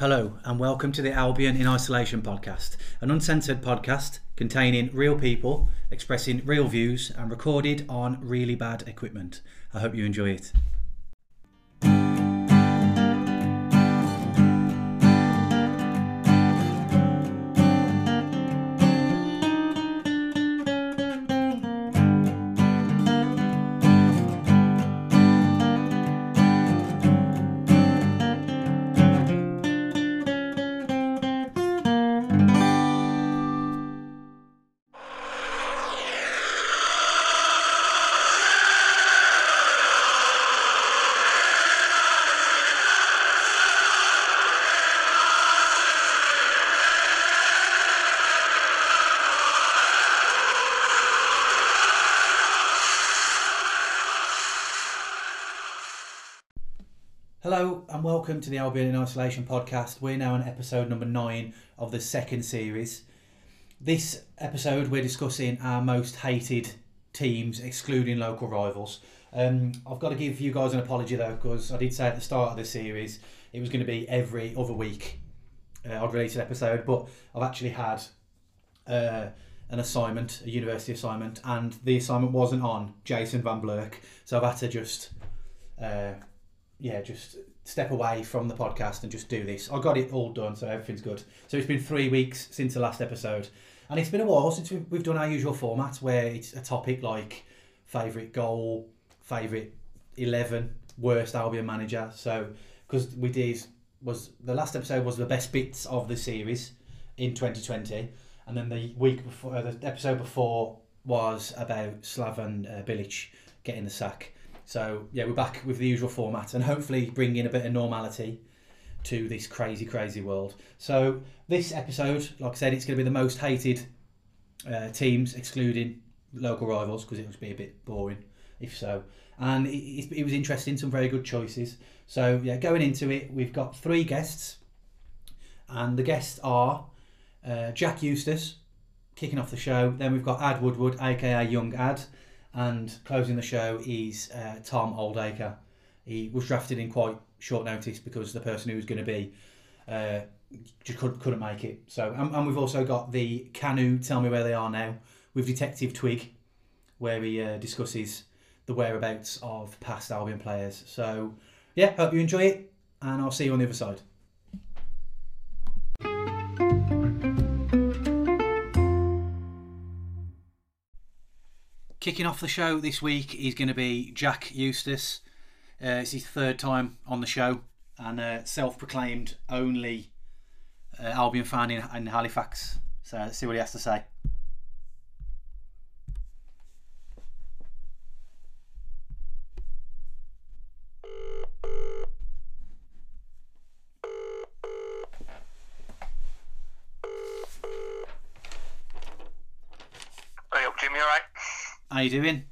Hello, and welcome to the Albion in Isolation podcast, an uncensored podcast containing real people expressing real views and recorded on really bad equipment. I hope you enjoy it. Welcome to the Albion in Isolation podcast. We're now on episode number nine of the second series. This episode, we're discussing our most hated teams, excluding local rivals. Um, I've got to give you guys an apology though, because I did say at the start of the series it was going to be every other week uh, I'd release an episode, but I've actually had uh, an assignment, a university assignment, and the assignment wasn't on Jason Van Blerk, so I've had to just. Uh, yeah, just step away from the podcast and just do this. I got it all done, so everything's good. So it's been three weeks since the last episode, and it's been a while since we've, we've done our usual format where it's a topic like favourite goal, favourite eleven, worst Albion manager. So because we did was the last episode was the best bits of the series in 2020, and then the week before, uh, the episode before was about Slaven uh, Bilic getting the sack. So yeah, we're back with the usual format and hopefully bring in a bit of normality to this crazy, crazy world. So this episode, like I said, it's going to be the most hated uh, teams, excluding local rivals, because it would be a bit boring if so. And it, it, was interesting, some very good choices. So yeah, going into it, we've got three guests, and the guests are uh, Jack Eustace, kicking off the show. Then we've got Ad Woodward, aka Young Ad and closing the show is uh, Tom Oldacre. He was drafted in quite short notice because the person who was going to be uh, just couldn't, couldn't make it. So, and, and we've also got the Kanu Tell Me Where They Are Now with Detective Twig, where he uh, discusses the whereabouts of past Albion players. So, yeah, hope you enjoy it, and I'll see you on the other side. Kicking off the show this week is going to be Jack Eustace. Uh, it's his third time on the show and uh, self-proclaimed only uh, Albion fan in, in Halifax. So let's see what he has to say. Hey up, Jimmy, alright? How you doing?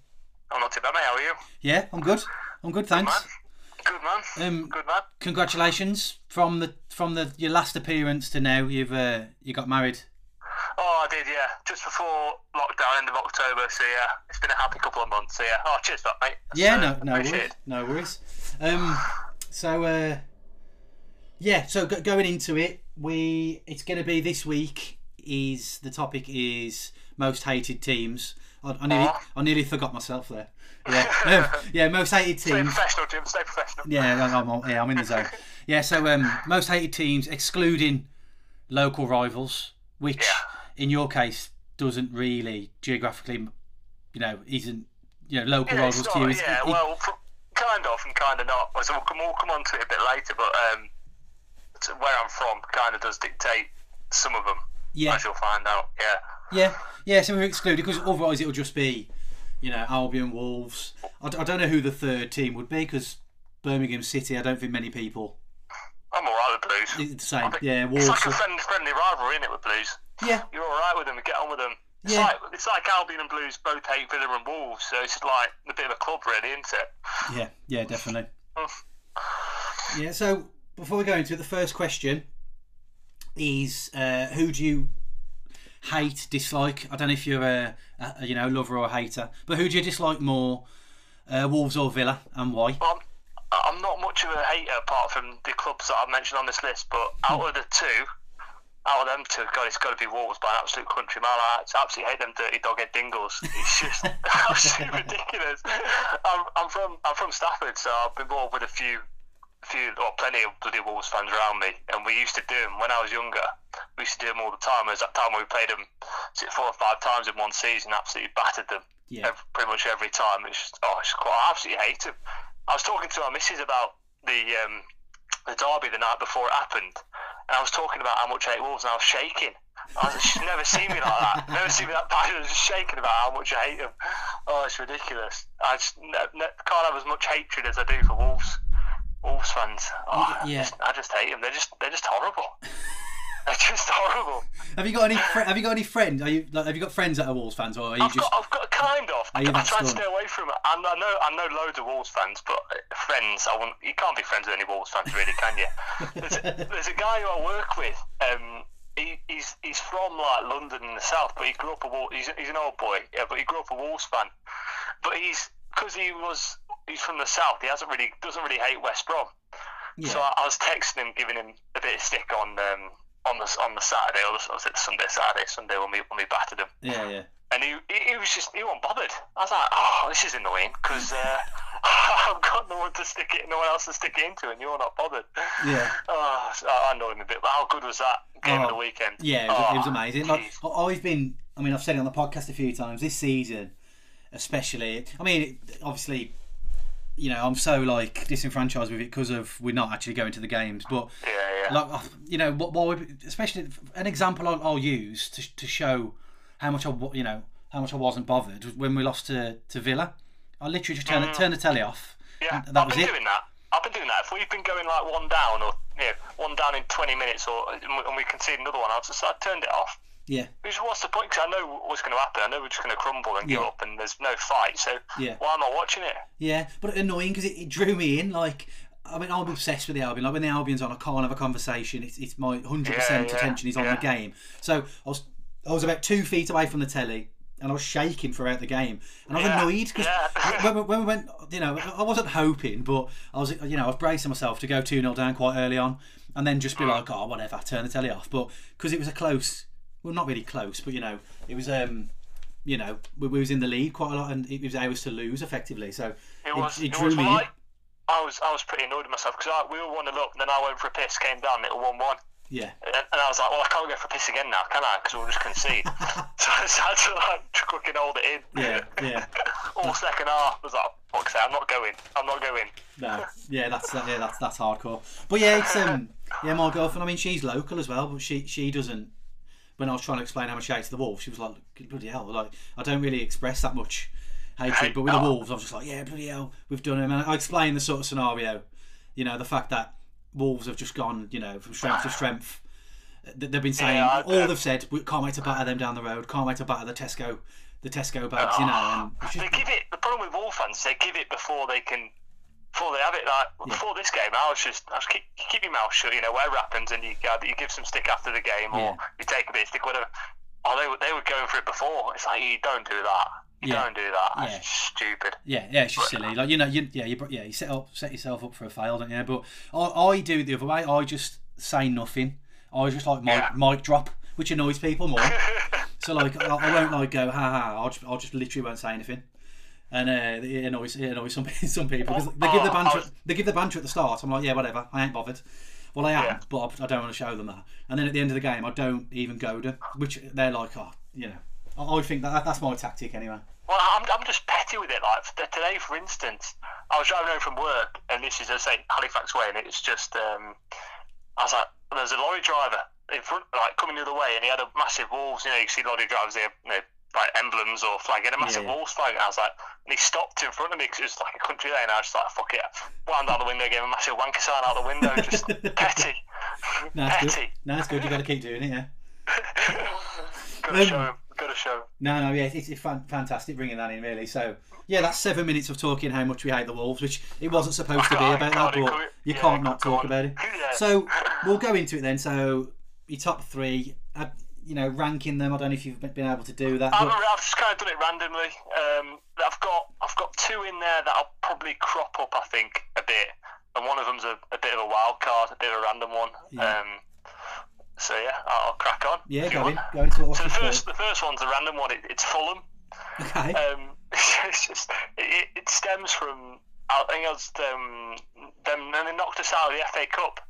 I'm not too bad, mate. How are you? Yeah, I'm good. I'm good, thanks. Good man. Um, Good man. Congratulations from the from the your last appearance to now. You've uh, you got married. Oh, I did, yeah. Just before lockdown, end of October. So yeah, it's been a happy couple of months. So yeah. Oh, cheers, for that, mate. That's, Yeah, uh, no, no worries, no worries. Um, so uh, yeah, so go- going into it, we it's going to be this week. Is the topic is most hated teams? I, I nearly. I nearly forgot myself there. Yeah, yeah, most hated Stay teams. professional, Jim. Stay professional. Yeah, I'm, I'm, yeah, I'm in the zone. Yeah, so um, most hated teams, excluding local rivals, which Yeah. in your case doesn't really geographically, you know, isn't you know local Yeah, rivals to you. is- yeah. it- well, kind of and kind of not. So we'll come, we'll come on to it a bit later, but um, where I'm from kind of does dictate some of them. Yeah, As you'll find out. Yeah. Yeah, yeah. So we're excluded because otherwise it'll just be, you know, Albion, Wolves. I, d- I don't know who the third team would be because Birmingham City. I don't think many people. I'm alright with Blues. It's the same. think- Yeah, It's Wolves. like a friendly rivalry, isn't it, with Blues? yeah, You're all right with them. Get on with them. It's Yeah. like it's like Albion and Blues both hate Villa and Wolves, so it's like a bit of a club, really, isn't it? yeah, yeah, definitely. Yeah. So before we go into it, the first question is uh, who do you hate, dislike? I don't know if you're a, a you know lover or a hater, but who do you dislike more, uh, Wolves or Villa, and why? I'm, not much of a hater apart from the clubs that I've mentioned on this list, but out of the two, out of them two, God, it's got to be Wolves by an absolute country mile. I absolutely hate them dirty dog-head dingles. It's just absolutely ridiculous. I'm, I'm from I'm from Stafford, so I've been involved with a few, few or plenty of bloody Wolves fans around me, and we used to do them when I was younger. We used to do them all the time. There's that time when we played them it four or five times in one season, absolutely battered them Yeah. ev- pretty much every time. It's just, oh, it's quite, I absolutely hate them. I was talking to our missus about the um, the derby the night before it happened, and I was talking about how much I hate Wolves, and I was shaking. I was, she's never seen me like that. Never seen me that was just shaking about how much I hate them. Oh, it's ridiculous. I just ne- ne- can't have as much hatred as I do for Wolves. Wolves fans. Oh, I Yeah. just, I just hate them. They're just they're just horrible. they're just horrible. Have you got any? Fr- have you got any friends? Are you? Like, have you got friends that are Wolves fans, or are you I've just? got, I've got kind of. I that try to stay away from it. And I know, I know loads of Wolves fans, but uh, friends, I won't. You can't be friends with any Wolves fans, really, can you? There's a, there's a guy who I work with. Um, he, he's he's from like London in the south, but he grew up a Wolves. He's, he's an old boy, yeah, but he grew up a Wolves fan. But he's because he was he's from the south. He hasn't really doesn't really hate West Brom. Yeah. So I, I was texting him, giving him a bit of stick on um, on the on the Saturday or the, was it Sunday, Saturday, Sunday when we when we battered him. yeah, yeah. And he, he, he was just, he wasn't bothered. I was like, oh, this is annoying because uh, I've got no one to stick it, no one else to stick it into, and you're not bothered. Yeah. Oh, so I annoyed him a bit. But how good was that game of Oh, the weekend? Yeah, it was, it was Oh, amazing. Like. I've been, I mean, I've said it on the podcast a few times this season, especially. I mean, obviously, you know, I'm so like disenfranchised with it because of we're not actually going to the games. But yeah, yeah. like, oh, you know, what, what especially an example I'll, I'll use to to show how much I, you know, how much I wasn't bothered was when we lost to to Villa. I literally just turned, mm. turned the telly off. yeah, that I've was been it. doing that. I've been doing that. If we've been going like one down or you know, one down in 20 minutes or and we concede another one, I've just I turned it off. Yeah, Because what's the point? Because I know what's going to happen. I know we're just going to crumble and give up, and there's no fight. So Yeah. why am I watching it? Yeah, but annoying because it, it drew me in. Like, I mean, I'm obsessed with the Albion. Like when the Albion's on, I can't have a conversation. It's, it's my hundred percent Yeah, yeah, attention is on yeah. the game. So I was I was about two feet away from the telly. And I was shaking throughout the game, and I was Yeah, annoyed because yeah. when, we- when we went, you know, I wasn't hoping, but I was, you know, I was bracing myself to go two 0 down quite early on, and then just be Mm. like, oh, whatever, turn the telly off. But because it was a close, well, not really close, but you know, it was, um, you know, we, we was in the lead quite a lot, and it was ours to lose effectively. So It was. it, It, drew me like I was. I was pretty annoyed with myself because we were one 0 up, and then I went for a piss, came down, it was one one, Yeah, and, and I was like, well, I can't go for a piss again now, can I? Because we'll just concede. so I just had to like quick and hold it in. Yeah, yeah. All second half I was like, fuck's sake, I'm not going. I'm not going. no, yeah, that's yeah, that's that's hardcore. But yeah, it's um, yeah, my girlfriend. I mean, she's local as well, but she she doesn't. When I was trying to explain how much she hates the Wolves, she was like, "Bloody hell!" Like, I don't really express that much hatred, but with the oh. Wolves, I was just like, "Yeah, bloody hell, we've done them." And I explained the sort of scenario, you know, the fact that Wolves have just gone, you know, from strength to strength. Th- They've been saying Yeah, all they've said. We can't wait to batter them down the road. Can't wait to batter the Tesco, the Tesco bags, you ah, know. And it's They give it. The problem with Wolf fans, they give it before they can. Before they have it, like before this game, I was just, I was keep, keep your mouth shut. You know, whatever happens, and you uh, you give some stick after the game, or Yeah. you take a bit of stick, whatever. Oh, they were they were going for it before. It's like you don't do that. You Yeah. don't do that. That's Yeah. stupid. Yeah, yeah, it's just silly. Like you know, you, yeah, you yeah, you set up set yourself up for a fail, don't you? But I, I do it the other way. I just say nothing. I was just like mic, Yeah. mic drop, which annoys people more. so like, I, I won't like go ha ha. I'll just, I'll just literally won't say anything. And uh, it annoys it annoys some some people because they give the Oh, banter they give the banter at the start. I'm like, yeah, whatever. I ain't bothered. Well, I am, Yeah. but I don't want to show them that. And then at the end of the game, I don't even go to, which they're like, oh, you know. I, I think that that's my tactic anyway. Well, I'm, I'm just petty with it. Like today, for instance, I was driving home from work, and this is, I say, Halifax way, and it's just, um, I was like, there's a lorry driver in front, like coming the other way, and he had a massive Wolves. You know, you see lorry drivers here, you know, like emblems or flag. He had a massive Yeah, yeah. Wolves flag, and I was like, and he stopped in front of me because it was like a country lane. And I was just like, fuck it, wound out the window, gave him a massive wanker sign out the window, just petty, No, good. petty. No, it's good. You got to keep doing it, yeah. Gotta Um, show him. Gotta show him. No, no, yeah, it's, it's fan- fantastic bringing that in, really. So, yeah, that's seven minutes of talking how much we hate the Wolves, which it wasn't supposed to be about that, but you Yeah, can't not talk on. about it. Yeah. So, we'll go into it then. So, your top three, you know, ranking them. I don't know if you've been able to do that. I've, I've just kind of done it randomly. Um, I've got I've got two in there that I'll probably crop up. I think a bit. and one of them's a, a bit of a wild card, a bit of a random one. Yeah. Um, so yeah, I'll, crack on. Yeah, go in. Go into So the first, the first one's a random one. It, it's Fulham. Okay. Um, it's just it, it stems from I think it was um, them and they knocked us out of the FA Cup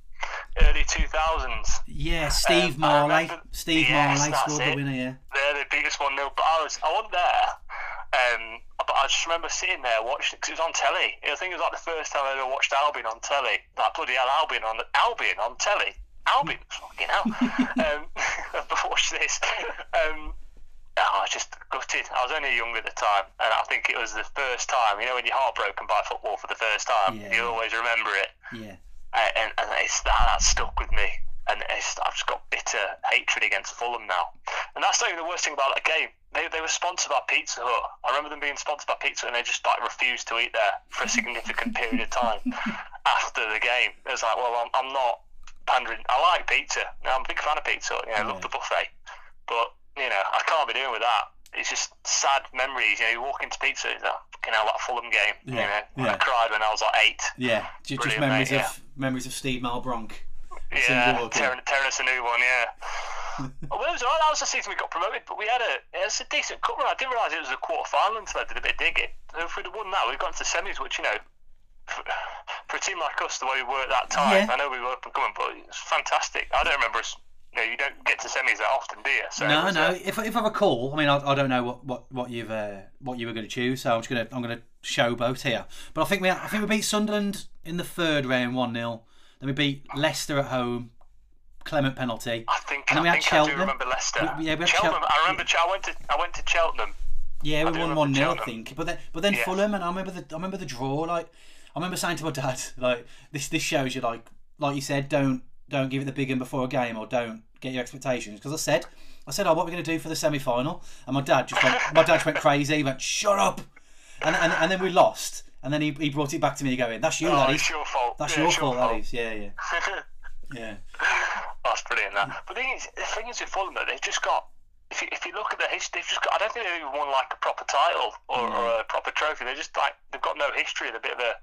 early two thousands. Yeah, Steve um, Marlet. remember- Steve Yes, Marlet scored the winner. Yeah. There they beat us one 0 but I was I wasn't there. Um, but I just remember sitting there watching because it was on telly. I think it was like the first time I ever watched Albion on telly. Like bloody hell, Albion on Albion on telly. Albion, fucking hell. um, I've watched this. Um, I was just gutted. I was only young at the time, and I think it was the first time. You know, when you're heartbroken by football for the first time, Yeah. you always remember it, Yeah. And, and it's that that stuck with me. And it's, I've just got bitter hatred against Fulham now. And that's not even the worst thing about that game. They, they were sponsored by Pizza Hut. I remember them being sponsored by Pizza Hut, and they just like refused to eat there for a significant period of time after the game. It was like, well, I'm, I'm not pandering. I like pizza. I'm a big fan of Pizza Hut. You know, I love the buffet. But, you know, I can't be doing with that. It's just sad memories. You know, you walk into Pizza, it's like, fucking hell, that Fulham game. You know, yeah. I cried when I was like eight. Yeah. Ju- Just, memories mate, of memories of Steve Malbranque. Yeah, tearing, tearing us a new one, yeah. well, it was all right. That was the season we got promoted, but we had a it was a decent cup run. I didn't realise it was a quarter final until I did a bit of digging. So if we'd have won that, we'd gone to the semis, which, you know, for, for a team like us, the way we were at that time, Yeah. I know we were up and coming, but it's fantastic. I don't remember us. You know, you don't get to semis that often, do you? So no, no. uh, If, if I recall, I mean, I, I don't know what, what, what you've uh, what you were going to choose, so I'm just gonna I'm gonna showboat here. But I think we I think we beat Sunderland in the third round one 0 Then we beat Leicester at home, Clement penalty. I think, And then we I, had think I do Cheltenham. remember Leicester. We- yeah, we had Cheltenham. Chel- I remember. I went to I went to Cheltenham. Yeah, we won one 0 I think. But then but then Yeah. Fulham, and I remember the I remember the draw. Like I remember saying to my dad, like this this shows you like like you said, don't don't give it the big one before a game, or don't get your expectations. Because I said I said, oh, what are we going to do for the semi final? And my dad just went, my dad just went crazy. He went, shut up. And and, and then we lost. And then he, he brought it back to me going, that's you, Oh, laddie. it's your fault. That's Yeah, your it's fault, laddies. Yeah, yeah, yeah. That's brilliant. That. But the thing is, the thing is with Fulham, though, they've just got. If you, if you look at the history, they've just got. I don't think they've even won like a proper title or, or a proper trophy. They're just like they've got no history. They're a bit of a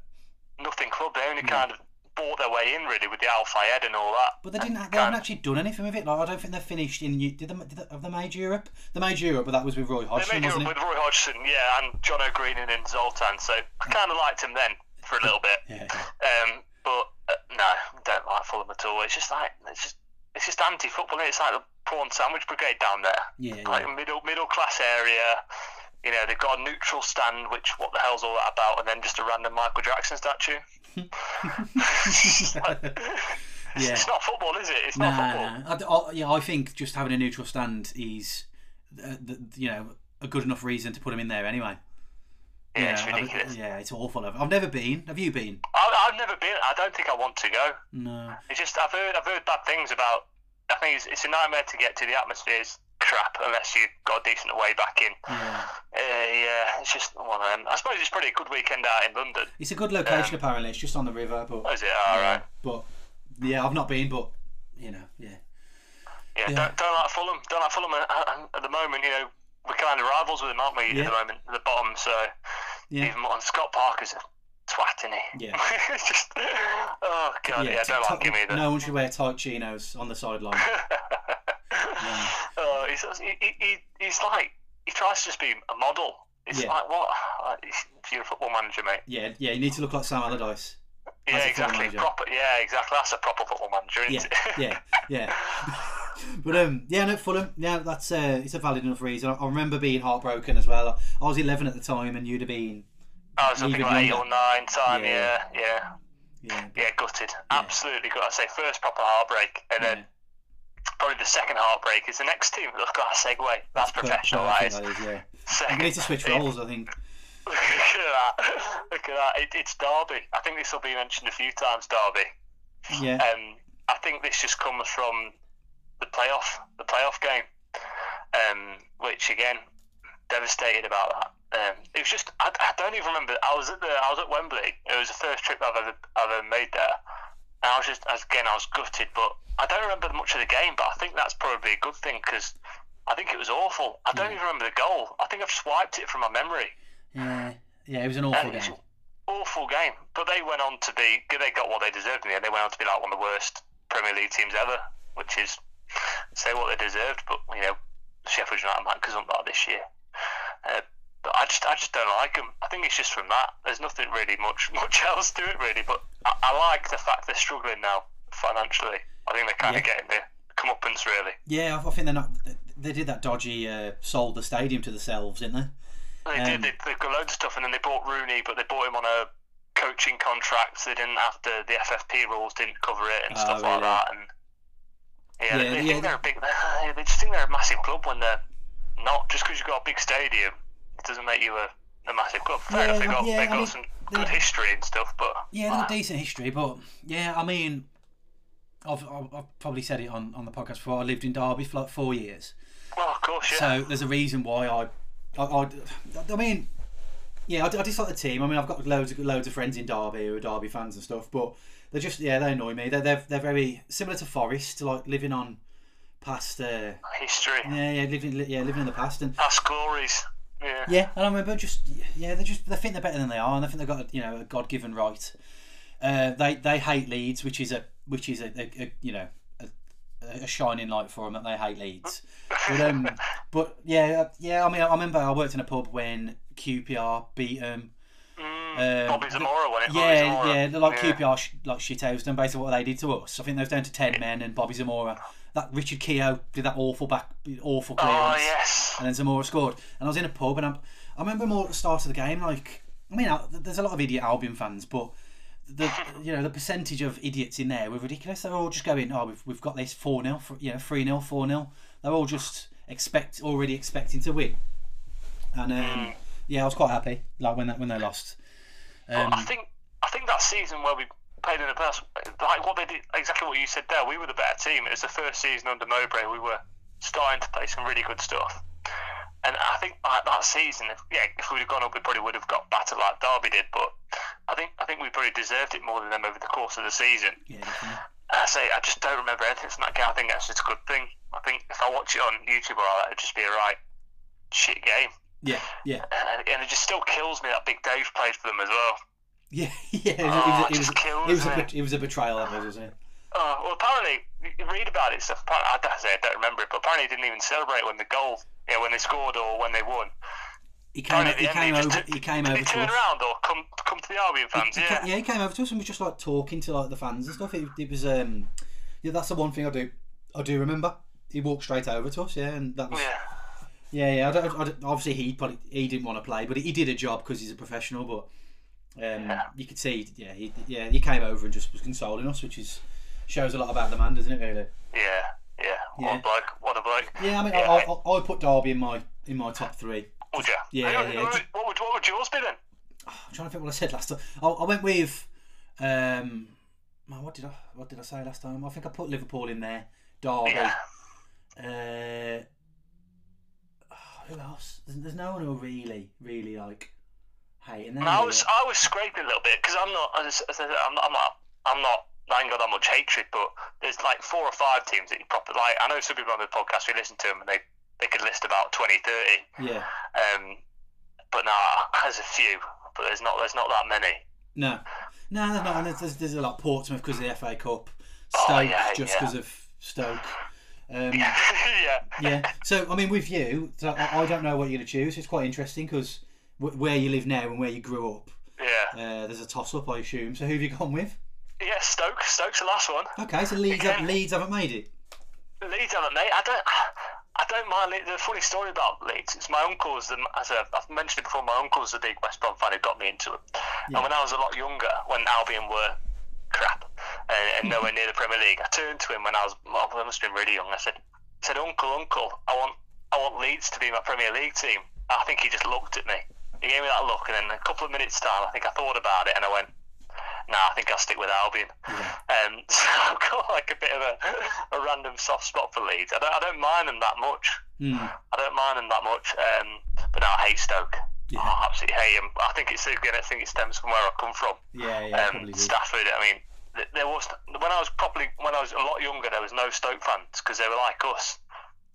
nothing club. They only kind of bought their way in really with the Al Fayed and all that. But they didn't. They haven't actually done anything with it. Like I don't think they finished in. Did they? Did they have they made Europe? They made Europe, but that was with Roy They Hodgson, made Europe it? with Roy Hodgson, yeah, and John O'Green and Zoltan. So I kind of liked him then for a little bit. Yeah, yeah. Um, but uh, no, I don't like Fulham at all. It's just like it's just it's just anti-football. It's like the prawn sandwich brigade down there. Yeah, like yeah. a middle middle class area. You know, they've got a neutral stand, which what the hell's all that about? And then just a random Michael Jackson statue. It's Yeah. It's not football, is it? It's not Nah, football. nah. I, I, yeah, I think just having a neutral stand is, uh, the, you know, a good enough reason to put him in there anyway. Yeah, You it's know, I've- ridiculous. yeah, it's awful. I've, I've never been. Have you been? I, I've never been. I don't think I want to go. No. It's just I've heard I've heard bad things about. I think it's, it's a nightmare to get to. The atmosphere's crap unless you've got a decent way back in. Yeah. Uh, yeah, it's just one of them. I suppose it's probably a good weekend out in London. It's a good location um, apparently. It's just on the river, but Oh, is it? All yeah, right. but yeah, I've not been, but you know, yeah, Yeah, Yeah. Don't, don't like Fulham. Don't like Fulham at, at- at the moment. You know, we're kind of rivals with them, aren't we? Yeah. At the moment, at the bottom. So yeah, even. And Scott Parker's a twat, isn't he? Yeah. it's just oh god, yeah, t- don't like him either. No one should wear tight chinos on the sideline. Yeah. oh, he's, he, he, he, he's like he tries to just be a model. It's Yeah. like what? Like, You're a football manager, mate. Yeah, yeah, you need to look like Sam Allardyce. Yeah, exactly. Proper. Yeah, exactly. That's a proper football manager, Yeah, isn't it? yeah, yeah. but um, yeah, no, Fulham. Yeah, that's uh, it's a valid enough reason. I, I remember being heartbroken as well. I was eleven at the time, and you'd have been, I was thinking like eight or nine time. Yeah. Yeah, yeah, yeah, yeah. Gutted. Absolutely gutted. I say first proper heartbreak, and then probably the second heartbreak is the next team. Look at that segue. That's professional. That is, yeah. Second We need to switch roles. I think. Look at that. Look at that. It, it's Derby. I think this will be mentioned a few times, Derby. Yeah, Um, I think this just comes from the playoff, the playoff game, um, which again, devastated about that. Um, it was just I, I don't even remember. I was at the I was at Wembley. It was the first trip I've ever I've ever made there, and I was just as again I was gutted. But I don't remember much of the game. But I think that's probably a good thing because I think it was awful. I don't Yeah. even remember the goal. I think I've just wiped it from my memory. yeah, yeah. It was an awful And game. Awful. game. But they went on to be, they got what they deserved in the end. They went on to be like one of the worst Premier League teams ever, which is say what they deserved. But you know, Sheffield United might because I'm not this year. Uh, I just, I just don't like them. I think it's just from that. There's nothing really much, much else to it really. But I, I like the fact they're struggling now financially. I think they're kind Yeah. of getting their comeuppance really. Yeah, I I think they're not. They did that dodgy uh, sold the stadium to themselves, didn't they? They Um, did. They, they've got loads of stuff, and then they bought Rooney, but they bought him on a coaching contract. So they didn't have to. The FFP rules didn't cover it and Oh, stuff really? like that. And yeah, Yeah, they, they yeah, think they're a big. They just think they're a massive club when they're not. Just because you've got a big stadium, it doesn't make you a, a massive club. Fair Yeah, enough. They got yeah, they I got mean, some good history and stuff, but Yeah, they've got decent history, but yeah, I mean, I've, I've, I've probably said it on, on the podcast before. I lived in Derby for like four years, well, of course, yeah. so there's a reason why I, I, I, I mean, yeah, I, I dislike the team. I mean, I've got loads of loads of friends in Derby who are Derby fans and stuff, but they're just yeah, they annoy me. They're they're, they're very similar to Forest, like living on past. Uh, history, yeah, yeah, living yeah, living in the past and. past glories. Yeah. Yeah, and I remember just yeah, they just they think they're better than they are, and they think they've got a, you know a God given right. Uh, they they hate Leeds, which is a which is a, a, a you know a, a shining light for them that they hate Leeds. But um, but yeah, yeah. I mean, I remember I worked in a pub when QPR beat them. Mm, Um, Bobby Zamora won it. Yeah, yeah, like Yeah. QPR sh- like shithoused and basically what they did to us. I think they was down to ten men and Bobby Zamora. That Richard Keogh did that awful back, awful clearance Oh yes. and then Zamora scored. And I was in a pub, and I'm, I remember more at the start of the game. Like, I mean, I- there's a lot of idiot Albion fans, but the you know the percentage of idiots in there were ridiculous. They're all just going, "Oh, we've, we've got this four 0 you know, three 0 four 0 They're all just expect already expecting to win. And um, yeah, I was quite happy like when that when they lost. Um, I think I think that season where we played in the past, like what they did, exactly what you said there. We were the better team. It was the first season under Mowbray. We were starting to play some really good stuff. And I think like, that season, if, yeah, if we'd have gone up, we probably would have got battered like Derby did. But I think I think we probably deserved it more than them over the course of the season. yeah. I say I just don't remember anything from that game. I think that's just a good thing. I think if I watch it on YouTube or that, it'd just be a right shit game. yeah, yeah, And, and it just still kills me that Big Dave played for them as well. yeah, yeah. It was, Oh, it was, it just it was, a, it was a betrayal, that was, wasn't it? Oh, well, apparently, you read about it stuff. Apparently, I don't say I don't remember it, but apparently, he didn't even celebrate when the goal, you know, when they scored or when they won. He came, he at the end, came over. took- He came over he to turn us. around or come come to the Albion fans? He yeah. ca- yeah, he came over to us and was just like talking to like the fans and stuff. It, it was um, yeah, that's the one thing I do. I do remember. He walked straight over to us, yeah, and that was yeah. yeah, yeah. I don't, I don't, obviously, he probably he didn't want to play, but he did a job because he's a professional. But um, Yeah. you could see, yeah, he yeah he came over and just was consoling us, which is shows a lot about the man, doesn't it? Really. Yeah, yeah. What Yeah. a bloke! What a bloke! Yeah, I mean, Yeah, I, I, I, put Derby in my in my top three. Would you? Yeah, yeah, What, would, what would what would yours be then? I'm trying to think what I said last time. I, I went with um, man, what did I what did I say last time? I think I put Liverpool in there. Derby. Yeah. Uh, who else? There's, there's no one who really, really like them. And I was I was scraping a little bit because I'm not as I I'm not I'm not I'm not I ain't got that much hatred, but there's like four or five teams that you probably like. I know some people on the podcast we listen to them and they they could list about 20, 30. Yeah. Um, but nah, there's a few, but there's not there's not that many. No. No, there's not. And there's, there's, a lot. Portsmouth because of the FA Cup. Stoke Oh, yeah, just yeah. because of Stoke. Um, yeah. yeah. So I mean, with you, so I, I don't know what you're going to choose. It's quite interesting because w- where you live now and where you grew up, Yeah. uh, there's a toss up, I assume. So who have you gone with? Yeah, Stoke. Stoke's the last one. Okay, so Leeds, Again. Leeds haven't made it. Leeds haven't, mate. I don't. I don't mind. The funny story about Leeds is my uncle's. The, as i I've mentioned it before, my uncle's a big West Brom fan who got me into it. Yeah. And when I was a lot younger, when Albion were crap and, and nowhere near the Premier League, I turned to him when I was. Well, I must have been really young. I said, I said, Uncle, Uncle, I want, I want Leeds to be my Premier League team. I think he just looked at me. He gave me that look, and then a couple of minutes time, I think I thought about it, and I went, Nah, I think I'll stick with Albion. Um, so I've got like a bit of a, a random soft spot for Leeds. I don't, I don't mind them that much. Hmm. I don't mind them that much. Um, but no, I hate Stoke. Yeah. I absolutely hate them. I think it's again. I think it stems from where I come from. Yeah, yeah, um. Stafford. I mean, there was when I was probably when I was a lot younger, there was no Stoke fans because they were like us.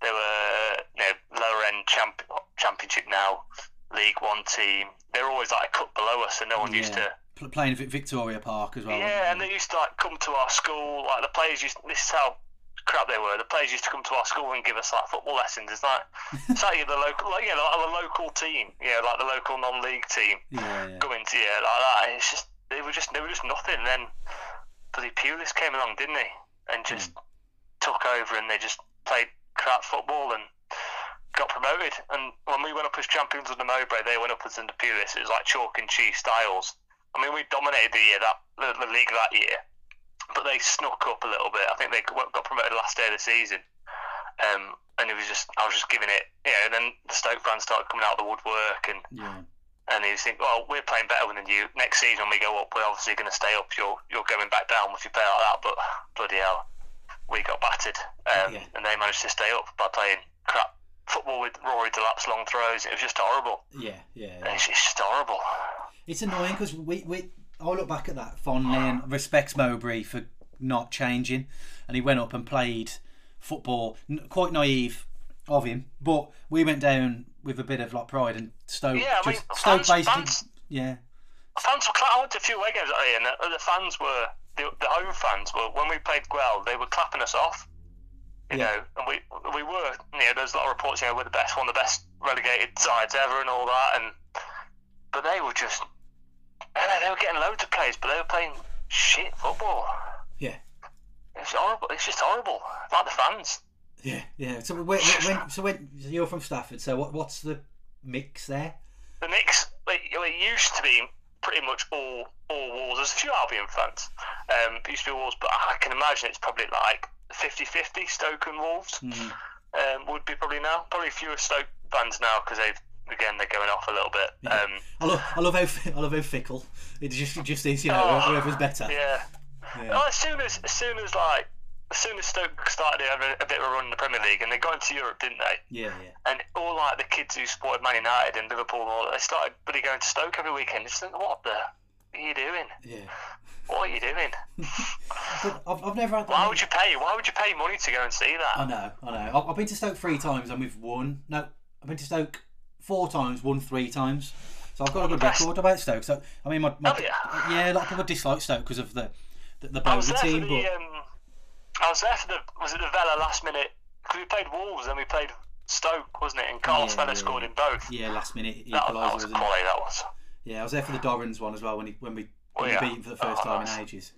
They were you know lower end champ- championship now, League One team. they're always like a cut below us, and no one used to playing at Victoria Park as well. Yeah, and they used to like come to our school. Like the players used. This is how crap they were. The players used to come to our school and give us like football lessons. It's like it's like the local, like, know, like the local team. Yeah, like the local non-league team yeah, yeah. coming to you like that. It's just they were just they were just nothing. And then bloody Pulis came along, didn't he? And just hmm. took over, and they just played crap football and got promoted. And when we went up as champions under Mowbray, they went up as under Pulis. It was like chalk and cheese styles. I mean, we dominated the year that the, the league that year, but they snuck up a little bit. I think they got promoted last day of the season. Um, and it was just, I was just giving it, you know, and then the Stoke fans started coming out of the woodwork and yeah. and he was thinking, well, we're playing better than you. Next season when we go up, we're obviously going to stay up. You're you're going back down if you play like that. But bloody hell, we got battered, um, Yeah. and they managed to stay up by playing crap football with Rory Delap's long throws. It was just horrible. Yeah, yeah, yeah. It's, just horrible. It's annoying because we, we I look back at that fondly and respects Mowbray for not changing, and he went up and played football. Quite naive of him, but we went down with a bit of like pride and Stoke. Yeah, I mean, just, Stoke fans- basically. fans- Yeah, Fans were. I went to a few away games year, and the, fans were the, the home fans were when we played Gwell, they were clapping us off. You Yeah. know, and we we were. You know, there's a lot of reports. You know, we're the best, one of the best relegated sides ever, and all that. And but they were just. I know, they were getting loads of plays, but they were playing shit football. yeah, It's horrible. It's just horrible. Like the fans. yeah, yeah. So when, when so when so you're from Stafford, so what what's the mix there? the mix like, it used to be pretty much all all Wolves. There's a few Albion fans. Um, it used to be Wolves, but I can imagine it's probably like 50-50 Stoke and Wolves. Mhm. Um, would be probably now. Probably fewer Stoke fans now because they've again they're going off a little bit. Yeah. Um, I love I love how I love how fickle it just it just is. You know, Oh. whoever's better. yeah. Yeah. Well, as soon as as soon as like as soon as Stoke started having a bit of a run in the Premier League and they got into Europe, didn't they? Yeah, yeah. And all like the kids who supported Man United and Liverpool, and all they started really going to Stoke every weekend. Just think, what the are you doing? Yeah. What are you doing? But I've, I've never had that. Why would you pay? Why would you pay money to go and see that? I know, I know. I've, I've been to Stoke three times and we've won. No, I've been to Stoke four times, won three times. So I've got a good record about Stoke. So I mean, my, my ya? yeah, a lot of people dislike Stoke because of the the, the Bowley team, the. but Um, I was there for the. Was it the Vela last minute? Because we played Wolves and we played Stoke, wasn't it? And Carlos Yeah, Vela yeah, scored yeah. in both. yeah, last minute That, that was quality. That was. Yeah, I was there for the Dorrans one as well when he when we Oh, when yeah. we beat him for the first Oh, time nice. in ages.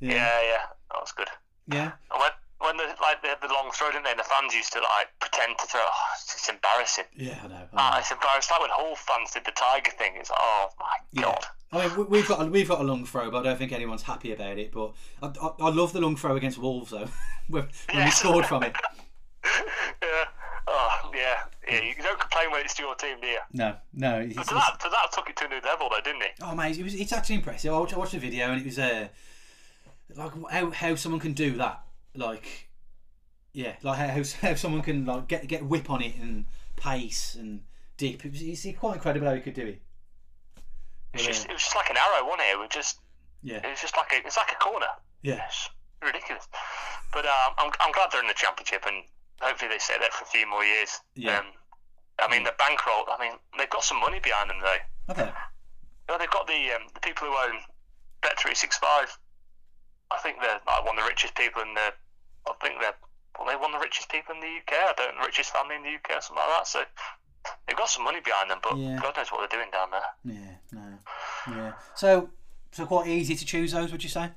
Yeah, Yeah, yeah, that was good. yeah, And when when the like they had the long throw, didn't they? And the fans used to like pretend to throw. Oh, it's, it's embarrassing. yeah. I know. I know. Ah, it's embarrassing. Like when Hull fans did the Tiger thing. It's oh my Yeah. god. I mean, we- we've got a, we've got a long throw, but I don't think anyone's happy about it. But I, I, I love the long throw against Wolves though, when, when we scored from it. yeah. Oh yeah. Yeah. You don't complain when it's to your team, do you? No, no. It's, But to that, to that took it to a new level, though, didn't he? Oh mate, it was, it's actually impressive. I watched, I watched the video and it was uh, like how, how someone can do that. Like, yeah, like how, how someone can like get get whip on it and pace and dip. It was, it's quite incredible how he could do it. It's just, uh, it was just like an arrow, wasn't it? It was just, yeah, it was just like a, it's like a corner. yeah, ridiculous. But um, I'm, I'm glad they're in the championship, and hopefully they stay there for a few more years. Yeah. Um, I mean, the bankroll. I mean, they've got some money behind them, though. okay, You know, they've got the um, the people who own Bet three six five. I think they're like one of the richest people in the. I think they're well, they're one of the richest people in the UK. I don't the richest family in the UK or something like that. So they've got some money behind them, but Yeah. God knows what they're doing down there. yeah, no, yeah. So, so quite easy to choose those, would you say?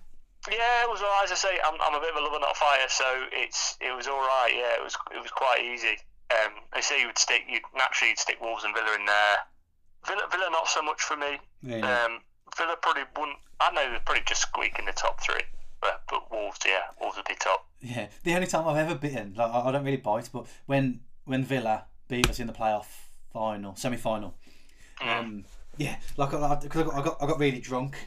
Yeah, it was alright. As I say, I'm, I'm a bit of a lover, not a fighter, so it's it was all right. Yeah, it was it was quite easy. Um, they say you would stick, you naturally you'd stick Wolves and Villa in there. Villa, Villa not so much for me. Really? Um, Villa probably wouldn't. I know they'd probably just squeak in the top three, but but Wolves, yeah, Wolves would be top. Yeah, the only time I've ever bitten, like I I don't really bite, but when when Villa beat us in the playoff final, semi final, um, yeah, like because I, I got I got really drunk.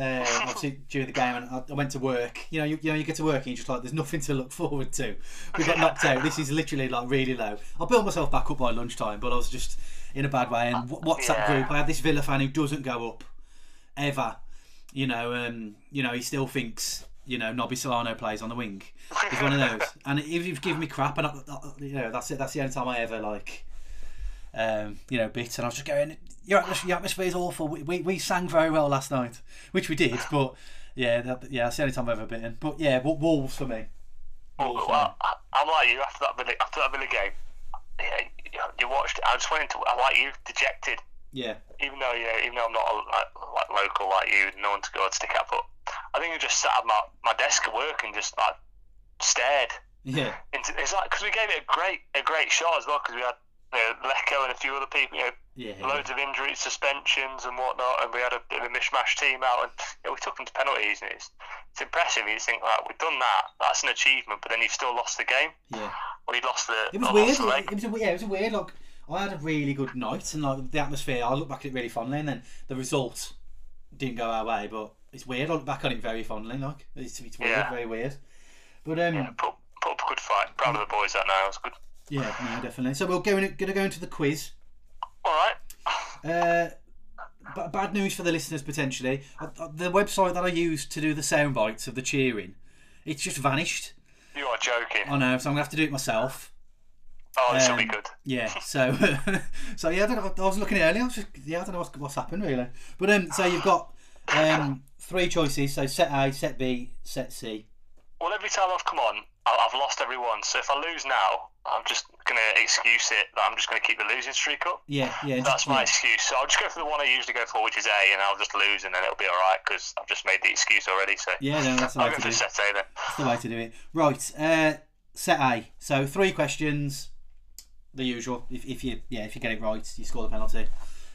Uh, obviously during the game, and I, I went to work. You know, you, you know, you get to work and you're just like, there's nothing to look forward to. We got knocked out. This is literally like really low. I built myself back up by lunchtime, but I was just in a bad way. And wh- WhatsApp Yeah. group, I had this Villa fan who doesn't go up ever. You know, um, you know, he still thinks you know Nobby Solano plays on the wing. He's one of those, and he was giving me crap, and I, I, you know that's it. That's the only time I ever like um, you know, bit, and I was just going, your atmosphere, your atmosphere is awful. We, we, we sang very well last night, which we did, but yeah, that, yeah, that's the only time I've ever bitten. But yeah, Wo- Wolves for me. Well, Wolves for well, I, I'm like you after that Villa, after that Villa game. Yeah, you, you watched. it, I just went into. I like you, dejected. Yeah, Even though yeah, even though I'm not like, like local like you, no one to go and stick at. But I think I just sat at my, my desk at work and just like stared yeah, into. It's like because we gave it a great a great shot as well because we had you know, Lecco and a few other people. You know, yeah, loads of injuries, suspensions, and whatnot, and we had a a mishmash team out, and you know, we took them to penalties, and it's it's impressive. You think like we've done that, that's an achievement, but then you've still lost the game, yeah. or you lost the. It was weird. the It, was a, yeah, it was a weird. Like I had a really good night, and like the atmosphere, I look back at it really fondly, and then the result didn't go our way, but it's weird. I look back on it very fondly. Like it's, it's weird, Yeah. very weird. But um, Yeah, put, put up a good fight. Proud of the boys that now. It was good. Yeah, no, definitely. So we're going going to go into the quiz. All right. Uh, b- bad news for the listeners potentially. Uh, uh, The website that I used to do the sound bites of the cheering, it's just vanished. You are joking. I know, so I'm gonna have to do it myself. Oh, this will be Um, good. Yeah, so so yeah, I don't know. I was looking earlier. I was just yeah, I don't know what's, what's happened really. But um, so you've got um three choices. So set A, set B, set C. Well, every time I've come on, I- I've lost everyone. So if I lose now, I'm just gonna excuse it that I'm just gonna keep the losing streak up. Yeah, yeah. That's my yeah. excuse. So I'll just go for the one I usually go for, which is A, and I'll just lose, and then it'll be all right because I've just made the excuse already. So Yeah, no, that's the I'll way go to for do. it. set A then. That's the way to do it. Right, uh, set A. So three questions. The usual. If, if you yeah, if you get it right, you score the penalty.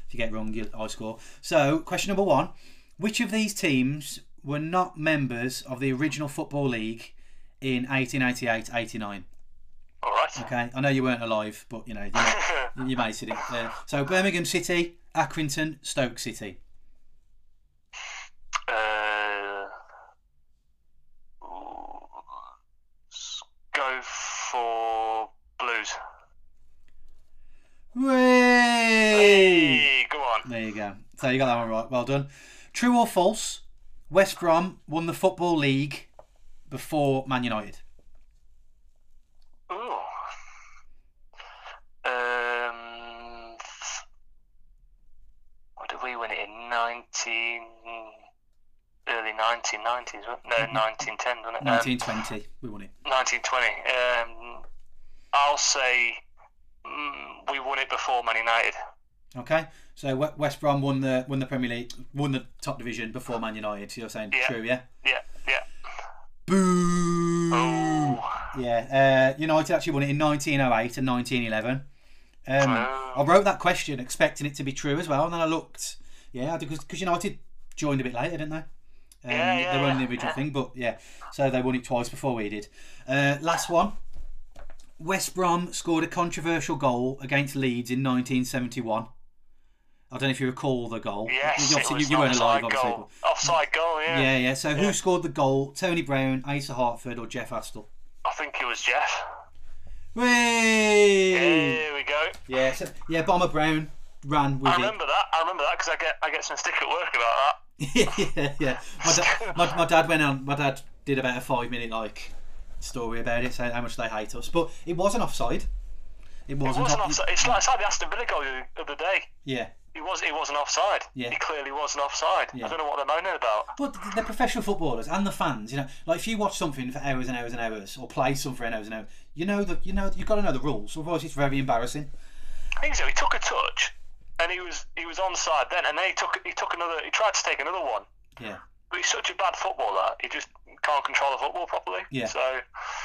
If you get it wrong, you I score. So question number one: Which of these teams were not members of the original football league in 1888-89? All right. Okay, I know you weren't alive, but you know you, you made it. Uh, so Birmingham City, Accrington, Stoke City. uh, go for Blues. Hey, go on. There you go. So you got that one right. Well done. True or false? West Brom won the football league before Man United. Ooh. Um, what did we win it in? 19. Early 1990s, wasn't it? No, 1910, wasn't it? Um, 1920, we won it. 1920. Um, I'll say mm, we won it before Man United. Okay, so West Brom won the won the Premier League, won the top division before Man United. So you're saying Yeah. true, yeah? Yeah, yeah. Boo! Oh. Yeah, uh, United actually won it in 1908 and 1911. Um, Oh. I wrote that question expecting it to be true as well, and then I looked. Yeah, because United joined a bit later, didn't they? Um, Yeah, yeah, they won the yeah. original thing, but yeah, so they won it twice before we did. Uh, last one. West Brom scored a controversial goal against Leeds in 1971. I don't know if you recall the goal. Yes, you, it was you, you weren't offside alive, obviously. goal. Offside goal, yeah. Yeah, yeah. So who scored the goal? Tony Brown, Asa Hartford, or Jeff Astle? I think it was Jeff. Whey! Here we go. Yeah, so, yeah. Bomber Brown ran with it. I it. remember that. I remember that because I get I get some stick at work about that. yeah, yeah. My, da- my, my dad went on. My dad did about a five minute like story about it, saying how much they hate us. But it wasn't offside. It wasn't. it wasn't off- offside. It's like, it's like the Aston Villa goal the other day. Yeah. He was he wasn't offside. Yeah. He clearly wasn't offside. Yeah. I don't know what they're moaning about. But they're professional footballers and the fans. You know, like if you watch something for hours and hours and hours, or play something for hours and hours, you know that you know you've got to know the rules. Otherwise, it's very embarrassing. I think so. He took a touch, and he was he was onside then, and then he took he took another. He tried to take another one, Yeah. but he's such a bad footballer. He just can't control the football properly. Yeah. So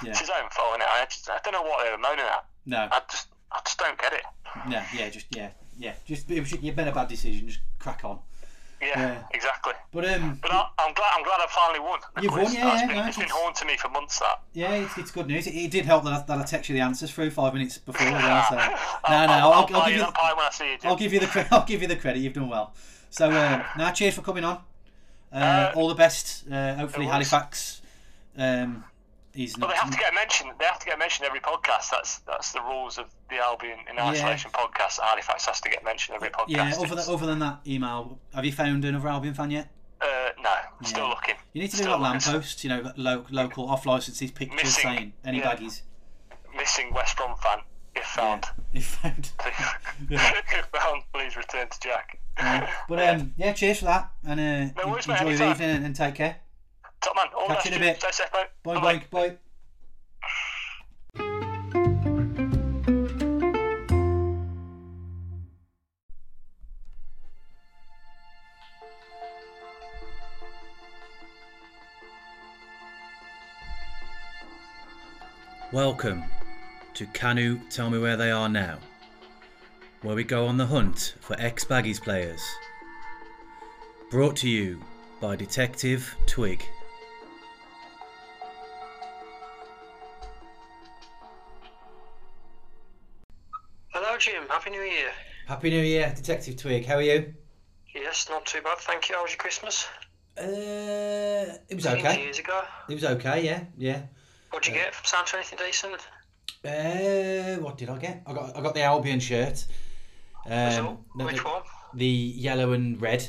Yeah. it's his own fault. Innit? I just I don't know what they were moaning at. No. I just I just don't get it. No. Yeah. Just yeah. Yeah. Just it was, you've made a bad decision. Just crack on. Yeah, Yeah. exactly. But um. But I, I'm glad I'm glad I finally won. You've quiz. won, yeah, That's yeah, been, no, it's been it's- haunting me for months. That. Yeah, it's, it's good news. It, it did help that I, that I text you the answers through five minutes before. as well, so. I'll, No, no, I'll, I'll, I'll, I'll give you you. that pie when I see you. Jim. I'll give you the credit. I'll give you the credit. You've done well. So um, now, cheers for coming on. Uh, Uh, all the best. Uh, hopefully. Halifax um, But not. they have to get mentioned. They have to get mentioned every podcast. That's that's the rules of the Albion in Isolation podcast. Halifax has to get mentioned every podcast. yeah. Other than, other than that email, have you found another Albion fan yet? uh, no, still looking. You need to do Still like lampposts. You know, lo- local off licenses pictures Missing, saying any yeah. baggies. Missing West Brom fan. If found. If found. If found, please return to Jack. But um, yeah, cheers for that, and uh, No worries, enjoy mate, your evening and, and take care. Top man, all the Catch you in a bit. Stay safe, mate. Bye, Bye-bye. bye, bye. Welcome to Kanu Tell Me Where They Are Now, where we go on the hunt for ex Baggies players. Brought to you by Detective Twig. Jim. Happy New Year. Happy New Year, Detective Twig. How are you? Yes, not too bad, thank you. How was your Christmas? Uh, it was okay. Years ago. It was okay. Yeah, yeah. What'd you get from Santa? Anything decent? Uh, what did I get? I got I got the Albion shirt. Um, the, Which the, one? the yellow and red.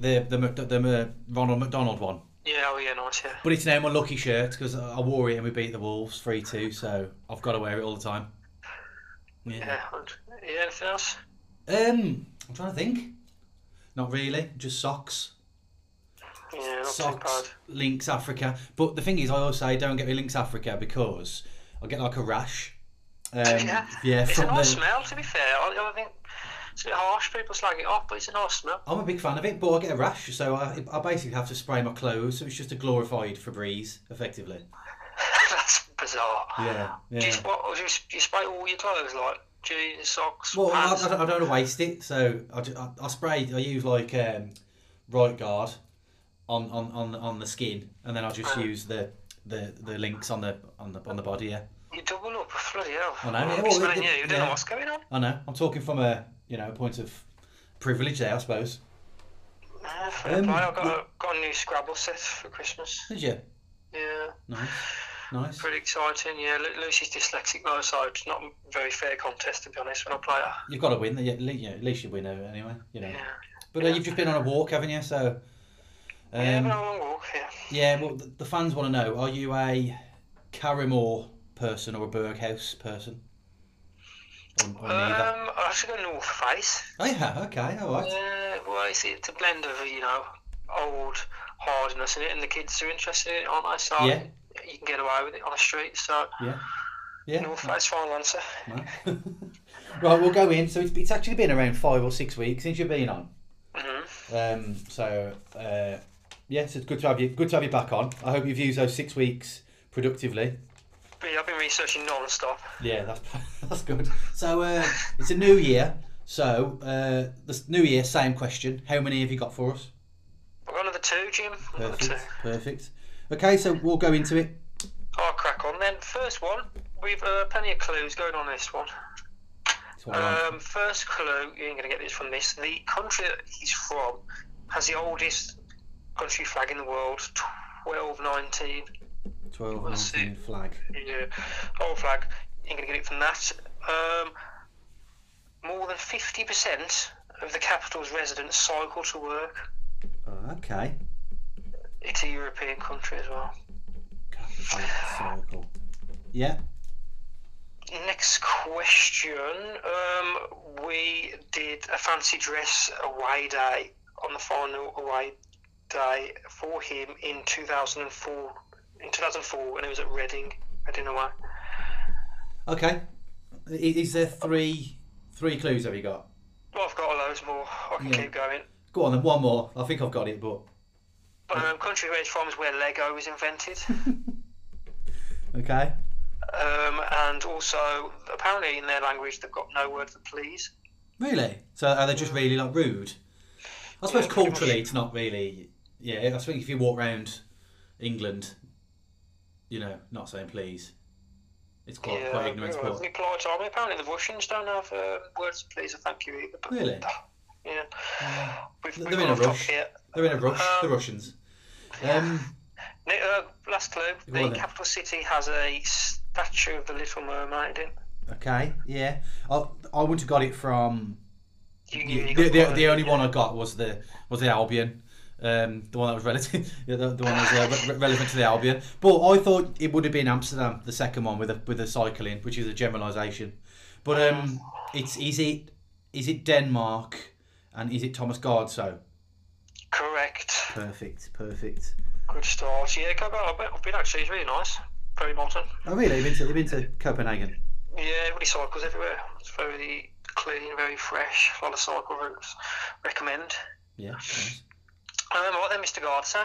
The the the, uh, Ronald McDonald one. Yeah, oh yeah, nice. Yeah. But it's now my lucky shirt because I wore it and we beat the Wolves three two. So I've got to wear it all the time. Yeah. Yeah. yeah anything else? Um, I'm trying to think. Not really. Just socks. Yeah, not socks. Lynx Africa. But the thing is, I always say don't get me Lynx Africa because I'll get like a rash. Um, yeah. yeah, It's a nice the, smell, to be fair. I, I think it's a bit harsh. People slag it off, but it's a nice smell. I'm a big fan of it, but I get a rash, so I, I basically have to spray my clothes. So it's just a glorified Febreze, effectively. Bizarre. Yeah, Do you, what, do you, do you spray all your clothes, like jeans, socks, Well, I? I, don't, I don't want to waste it, so I, I, I spray. I use like um, right guard on, on, on, on the skin, and then I just Oh. use the, the, the Lynx on the on the on the body. Yeah, You double up, bloody hell. I know, I'm yeah, well, it- you. You don't know what's going on. I know. I'm talking from a you know a point of privilege there, I suppose. Yeah, fair Um. I got a, got a new Scrabble set for Christmas. Did you? Yeah. Nice, nice. Pretty exciting, yeah. Lu- Lucy's dyslexic though, so it's not a very fair contest to be honest when I play her. You've got to win. Yeah, at least, you know, at least you win uh, anyway. You know. Yeah. But uh, you've just been on a walk, haven't you? So. Um, yeah, on a long walk, yeah. Yeah, well, the, the fans want to know: Are you a Karrimor person or a Berghaus person? Or, or neither? Um, I actually go North Face. Oh yeah, okay, all right. Yeah, well, it's, it's a blend of, you know, old hardness in it, and the kids are interested in it, aren't they? So Yeah. You can get away with it on the street, so Yeah, yeah. no, Face, final answer. no. right, we'll go in. So it's, it's actually been around five or six weeks since you've been on. hmm Um, so uh, yes, it's good to have you. Good to have you back on. I hope you've used those six weeks productively. Yeah, I've been researching non-stop. Yeah, that's that's good. So uh, it's a new year. So uh, this new year, same question. How many have you got for us? I've got another two, Jim. Another two. Perfect. Perfect. Okay, so we'll go into it. I'll crack on then. First one, we've uh, plenty of clues going on this one. That's what I want. Um, first clue, you ain't going to get this from this. The country that he's from has the oldest country flag in the world, 1219. 12 let's see. 19 flag. Yeah, old flag. You ain't going to get it from that. Um, more than 50% of the capital's residents cycle to work. Oh, okay. It's a European country as well. Circle. Yeah. Next question. Um, we did a fancy dress away day on the final away day for him in 2004. In 2004, and it was at Reading. I don't know why. Okay. Is there three three clues have you got? Well, I've got a loads more. I can Yeah. keep going. Go on then, one more. I think I've got it, but Um, country where he's from is where Lego was invented. okay. um, and also, apparently, in their language, they've got no word for please. Really? So are they just really like rude? I suppose Yeah, culturally it's not really. Yeah, I think if you walk around England, you know, not saying please, it's quite yeah, quite ignorant. well, But they polite army. Apparently, the Russians don't have uh, words for please or thank you either. But, Really? Yeah. We've, They're we've in a off top rush. here. They're in a rush. the Um, Russians. Um, Uh, last clue. The capital city has a statue of the Little Mermaid in. okay. Yeah. I I wouldn't have got it from. You, you, the, the, the, only one I got was the was the Albion. Um, the one that was relative, the, the one that was uh, re- relevant to the Albion. But I thought it would have been Amsterdam, the second one with the with the cycling, which is a generalisation. But um, it's is it is it Denmark and is it Thomas Gard? So Correct. perfect, perfect. Good start. Yeah, Copenhagen. I've been, I've been actually. It's really nice. Very modern. Oh really? You've been to, you've been to Copenhagen? Yeah, everybody cycles everywhere. It's very clean, very fresh. A lot of cycle routes. Recommend. Yeah. nice. Um, right then, Mr. Gard. So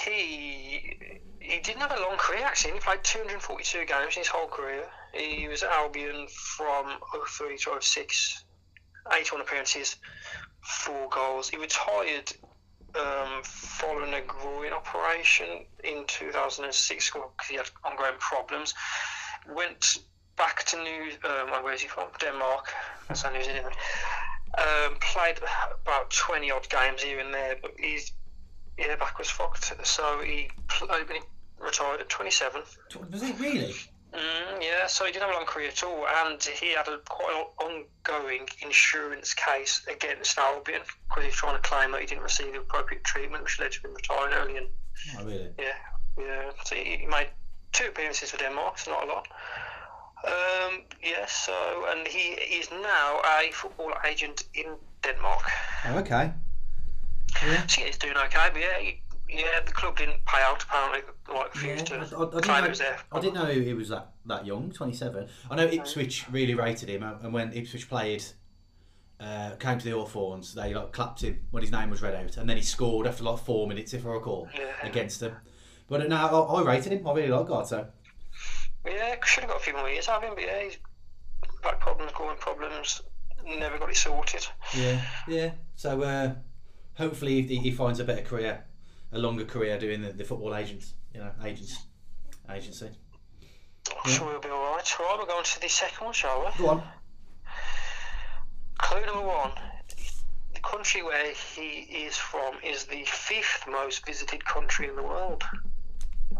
he he didn't have a long career actually. He played 242 games in his whole career. He was at Albion from 03 to 06, 81 appearances, four goals. He retired um, following a groin operation in 2006 because he had ongoing problems. Went back to New. Um, where is he from? Denmark. That's New Zealand. Um, played about 20 odd games here and there, but his yeah, back was fucked. So he played he retired at 27. Was it really? Mm, yeah, so he didn't have a long career at all, and he had a quite an ongoing insurance case against Albion because he was trying to claim that he didn't receive the appropriate treatment, which led to him retiring early. And Oh really? yeah, yeah, so he he made two appearances for Denmark. It's not a lot. Um, yeah, so and he is now a football agent in Denmark. Oh okay. Yeah. So yeah, he's doing okay, but yeah, he, yeah, the club didn't pay out apparently. Like Yeah, refused I, I, I didn't claim know, it was there. I didn't know he was that, that young, 27. I know Ipswich really rated him, and when Ipswich played, uh, came to the Hawthorns, they like clapped him when his name was read out, and then he scored after like four minutes, if I recall, Yeah. against them. But no, I, I rated him. I really like so Yeah, should have got a few more years out of him, but yeah, he's back problems, groin problems, never got it sorted. yeah, yeah. So uh, hopefully he, he finds a better career, a longer career doing the, the football agents, you know, agents, agency. I'm sure we'll be alright. Right, we're going to the second one, shall we? Go on. Clue number one. The country where he is from is the fifth most visited country in the world.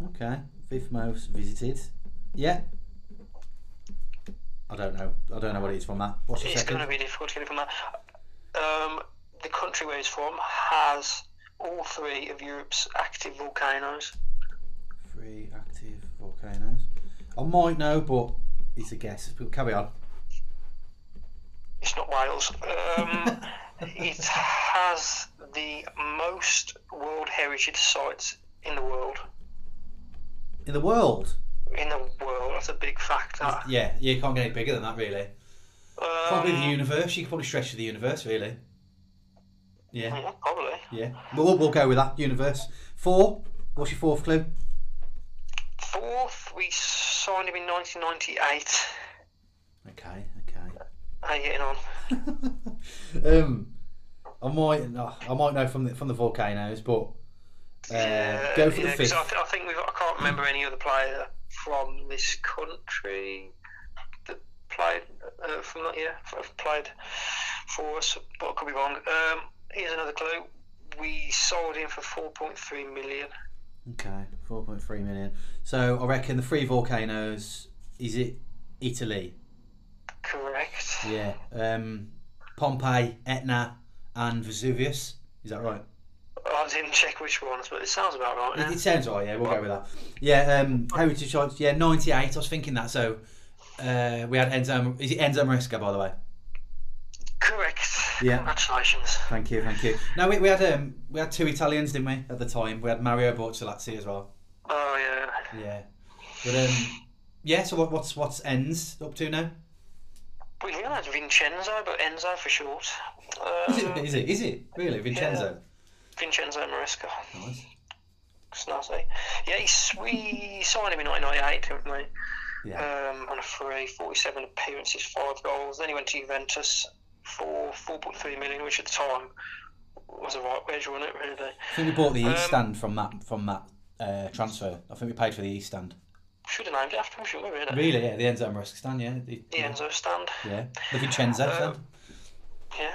Okay, fifth most visited. Yeah. I don't know. I don't know what it is from that. What's the It's going to be difficult to get it from that. Um, the country where he's from has all three of Europe's active volcanoes. Three active volcanoes. I might know, but it's a guess. But carry on. It's not Wales. Um, it has the most World Heritage sites in the world. In the world. In the world, that's a big factor. Yeah, you can't get any bigger than that, really. Probably the Um, universe. You could probably stretch to the universe, really. Yeah, yeah, probably. yeah. We'll, we'll go with that. Universe. Four. What's your fourth clue? Fourth, we signed him in 1998. Okay, okay. How you getting on? um, I might, I might know from the from the volcanoes, but uh, go for the yeah, 'cause fifth. I, th- I think we've, I can't remember any other player from this country that played uh, from that year, played for us, but I could be wrong. Um, here's another clue. We sold him for 4.3 million. Okay, four point three million. So I reckon the three volcanoes. Is it Italy? Correct. Yeah. Um, Pompeii, Etna, and Vesuvius. Is that right? I didn't check which ones, but it sounds about right. It, it sounds right. Yeah, we'll go with that. Yeah. Um, heritage sites. Yeah, ninety eight. I was thinking that. So uh, we had Enzo. Is it Enzo Maresca, by the way? Correct. Yeah. Congratulations. Thank you, thank you. No, we, we had um, we had two Italians, didn't we, at the time? We had Mario Bortolazzi as well. Oh yeah. Yeah. But um, yeah. So what, what's what's ends up to now? We realised Vincenzo, but Enzo for short. Is it? Is it? Is it really Vincenzo? Vincenzo Maresca. Nice. Snazzy. Yeah, he's, we signed him in 1998, didn't we? Yeah. Um, on a free, 47 appearances, 5 goals. Then he went to Juventus for 4.3 million, which at the time was a right wage, wasn't it, really? I think we bought the East Um, Stand from that from that uh, transfer. I think we paid for the East Stand. Should have named it after him, shouldn't we, really? Really? Yeah, the Enzo Maresca stand. Yeah. The, The Enzo stand. Yeah. The Vincenzo Um, stand. Yeah.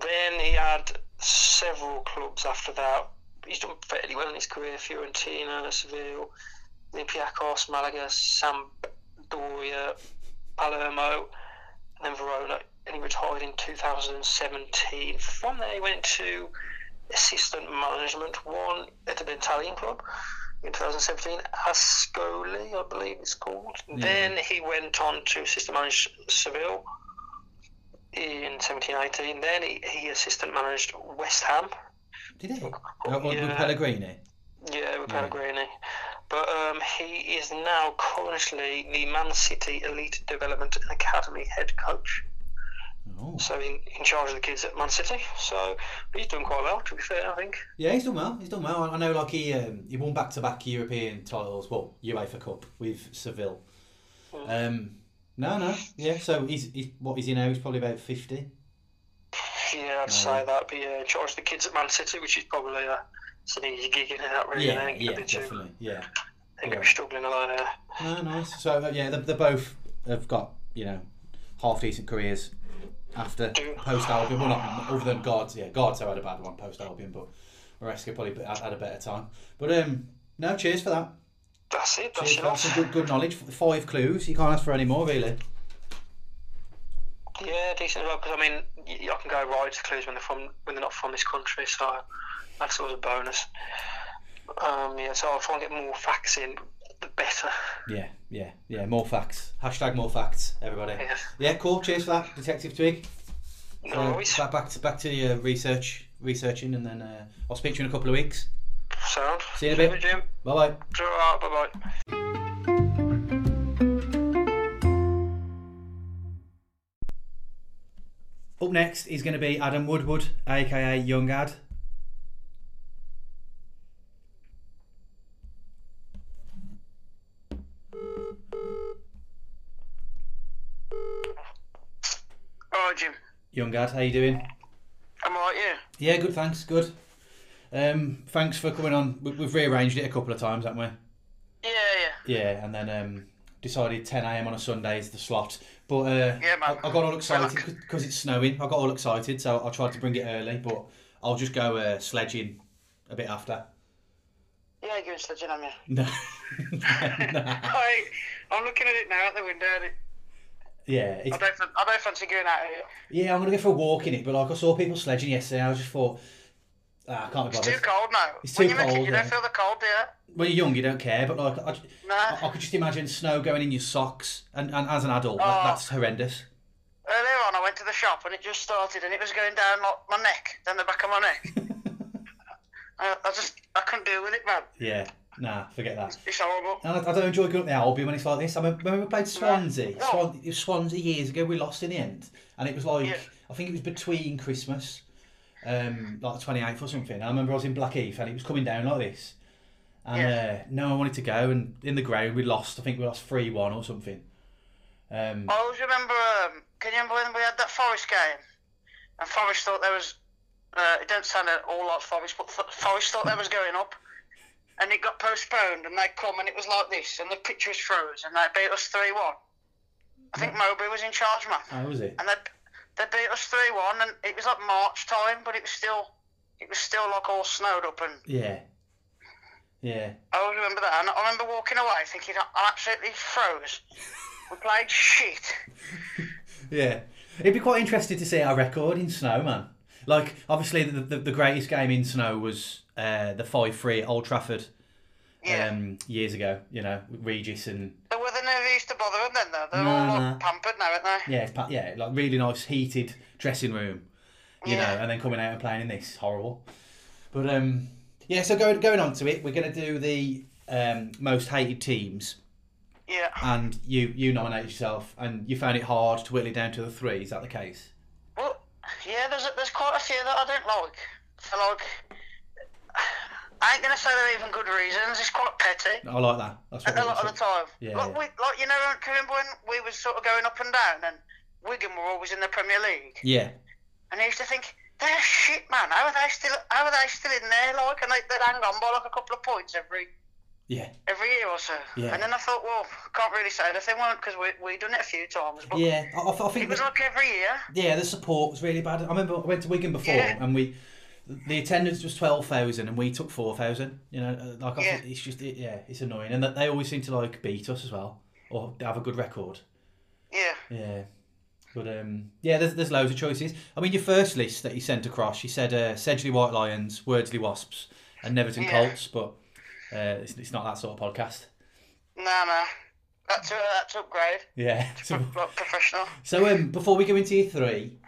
Then he had several clubs after that. He's done fairly well in his career Fiorentina, Seville, Olympiacos, Malaga, Sampdoria, Palermo, and then Verona. And he retired in 2017. From there, he went to assistant management, one at an Italian club in 2017, Ascoli, I believe it's called. Then he went on to assistant manage Seville in 1718. Then he, he assistant managed West Ham. Did he? Oh, with Yeah. Pellegrini. Yeah, with Yeah. Pellegrini. But um, he is now currently the Man City Elite Development and Academy head coach. Oh. So in, in charge of the kids at Man City. So he's doing quite well, to be fair, I think. Yeah, he's done well. He's done well. I know, like he um, he won back to back European titles. Well, UEFA Cup with Seville. Um, no, no, yeah. So he's, he's what is he now? He's probably about fifty. Yeah, I'd say that. But yeah, in charge of the kids at Man City, which is probably a, it's an easy gig in that, really. I Yeah, think, yeah, bit too, definitely. Yeah. I think yeah. I'm struggling a lot there. No, nice. So uh, yeah, they they both have got you know half decent careers after Do. post Albion. Well, not other than Guards. Yeah, Guards have had a bad one post Albion, but Maresca probably had, had a better time. But um, no, cheers for that. That's it. That's Cheers for that. enough. Some good, good knowledge. Five clues. You can't ask for any more, really. Yeah, decent as well. Because I mean, I can go right to clues when they're from when they're not from this country, so that's always a bonus. Um, yeah, so I'll try and get more facts in, better. Yeah, yeah, yeah. More facts. Hashtag more facts, everybody. Yeah. Yeah, cool. Cheers for that, Detective Twig. No So, worries. back, back to back to your research, researching, and then uh, I'll speak to you in a couple of weeks. Sound. See you in a bit. Jim. Bye bye. Bye bye. Up next is going to be Adam Woodward, aka Young Ad. Alright, Jim. Young Ad, how you doing? I'm alright, yeah. Yeah, good. Thanks. Good. Um, thanks for coming on. We- We've rearranged it a couple of times, haven't we? Yeah, yeah. Yeah, and then um, decided 10 a.m. on a Sunday is the slot. But uh, Yeah. I, I got all excited because it's snowing. I got all excited, so I tried to bring it early. But I'll just go uh, sledging a bit after. Yeah, the gin on you. No. no. I, I'm looking at it now at the window. Yeah, it's, I don't, fan- I don't fancy going out here. yeah. I'm gonna go for a walk in it, but like I saw people sledging yesterday, I just thought, ah, I can't be It's too cold now. It's when you're a kid, you don't feel the cold, do you? When you're young, you don't care, but like I, Nah. I, I could just imagine snow going in your socks, and, and as an adult, that, Oh. that's horrendous. Earlier on, I went to the shop and it just started and it was going down like my neck, down the back of my neck. I, I just, I couldn't deal with it, man. Yeah, nah, forget that. It's horrible. And I, I don't enjoy going up the Albion when it's like this. I remember when we played Swansea. No. Swan, it was Swansea years ago. We lost in the end, and it was like Yeah. I think it was between Christmas, um, like the twenty eighth or something. I remember I was in Blackheath and it was coming down like this, and uh, no one wanted to go. And in the ground we lost. I think we lost three one or something. Um, I always remember, um, can you remember when we had that Forest game? And Forest thought there was, uh, it don't sound at all like Forest, but Forest thought there was going up. And it got postponed and they come and it was like this and the pitch was froze and they beat us 3 1. I think Mowbray was in charge, man. how was it? And they, they beat us 3 1 and it was like March time, but it was still, it was still like all snowed up and Yeah, yeah. I always remember that. And I remember walking away thinking I absolutely froze. We played shit. Yeah, it'd be quite interesting to see our record in snow, man. Like, obviously, the, the, the greatest game in snow was uh, the 5 3 at Old Trafford Yeah. um, years ago, you know, Regis and. The weather never used to bother them then, though. They're No, all no. pampered now, aren't they? Yeah, it's, pa- yeah, like really nice heated dressing room, you Yeah. know, and then coming out and playing in this horrible. But um, yeah, so going going on to it, we're going to do the um, most hated teams, Yeah. and you you nominated yourself, and you found it hard to whittle it down to the three. Is that the case? Well, yeah, there's, there's quite a few that I don't like. For like, I ain't going to say they're even good reasons. It's quite petty. I like that. That's what A lot of the time. Yeah, like, yeah. We, like, you know, remember when we was sort of going up and down and Wigan were always in the Premier League? Yeah, And I used to think, they're shit, man. How are they still, how are they still in there? Like, and they, they'd hang on by like a couple of points every yeah, every year or so. Yeah. And then I thought, well, can't really say anything, won't because we we done it a few times. But yeah. I, I think it was that- like every year. yeah, the support was really bad. I remember I went to Wigan before, Yeah. and we. The attendance was twelve thousand, and we took four thousand. You know, uh, like I Yeah. it's just it, yeah, it's annoying, and that they always seem to like beat us as well, or have a good record. Yeah. Yeah, But um, yeah, there's, there's loads of choices. I mean, your first list that you sent across, you said uh, Sedgley White Lions, Wordsley Wasps, and Neverton Yeah. Colts, but uh, it's, it's not that sort of podcast. No, no. That's a, that's upgrade. Yeah. So, professional. so um, before we go into year three,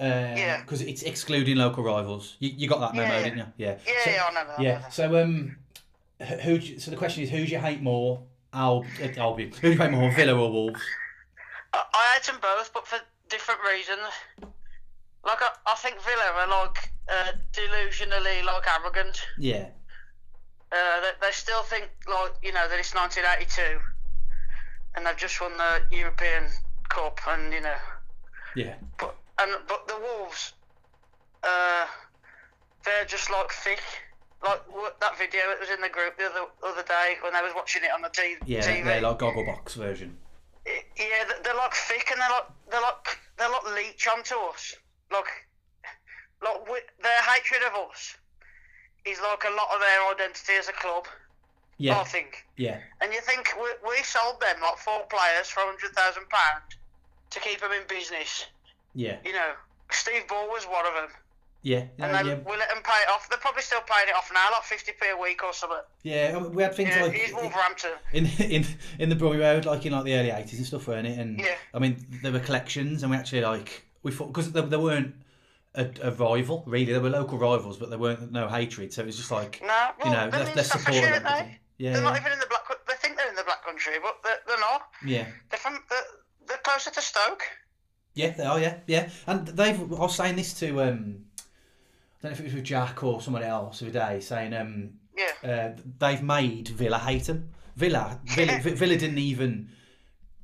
Yeah. because it's excluding local rivals, you, you got that memo, Yeah, yeah. didn't you? Yeah. Yeah, So- yeah, I know that. Yeah. So um, who? who do you- So the question is, who do you hate more? Al, uh, Albion. Who do you hate more, Villa or Wolves? I, I hate them both, but for different reasons. Like, I, I think Villa are like uh, delusionally like arrogant. Yeah. Uh, they, they still think like you know that it's 1982, and they've just won the European Cup, and you know, Yeah. but and but the Wolves, uh, they're just like thick. Like what, that video that was in the group the other other day when they was watching it on the t- Yeah. TV. They're like Gogglebox version. I- Yeah, they- they're like thick and they're like they're like they're like leech onto us. Like, like we, their hatred of us is like a lot of their identity as a club. Yeah. I Yeah. think. Yeah. And you think we, we sold them like four players for hundred thousand pound to keep them in business. Yeah. You know, Steve Bull was one of them, Yeah. and Yeah. then Yeah. we let them pay it off. They're probably still paying it off now, like fifty p a week or something. yeah. Um, we had things Yeah, like he's Wolverhampton. in in in the Brummie Road, like in like the early eighties and stuff, weren't it? And Yeah. I mean, there were collections, and we actually like we thought because there, there weren't a, a rival really. There were local rivals, but there weren't no hatred. So it was just like No, well, you know, let's, let's support Staffordshire, them. they? Yeah. They're not even in the black. They think they're in the black country, but they're, they're not. Yeah. They're from. They're, they're closer to Stoke. Yeah, they are. Yeah, yeah. And they've. I was saying this to um, I don't know if it was with Jack or someone else the day, saying um, Yeah. uh, they've made Villa hate them. Villa, Villa, Villa didn't even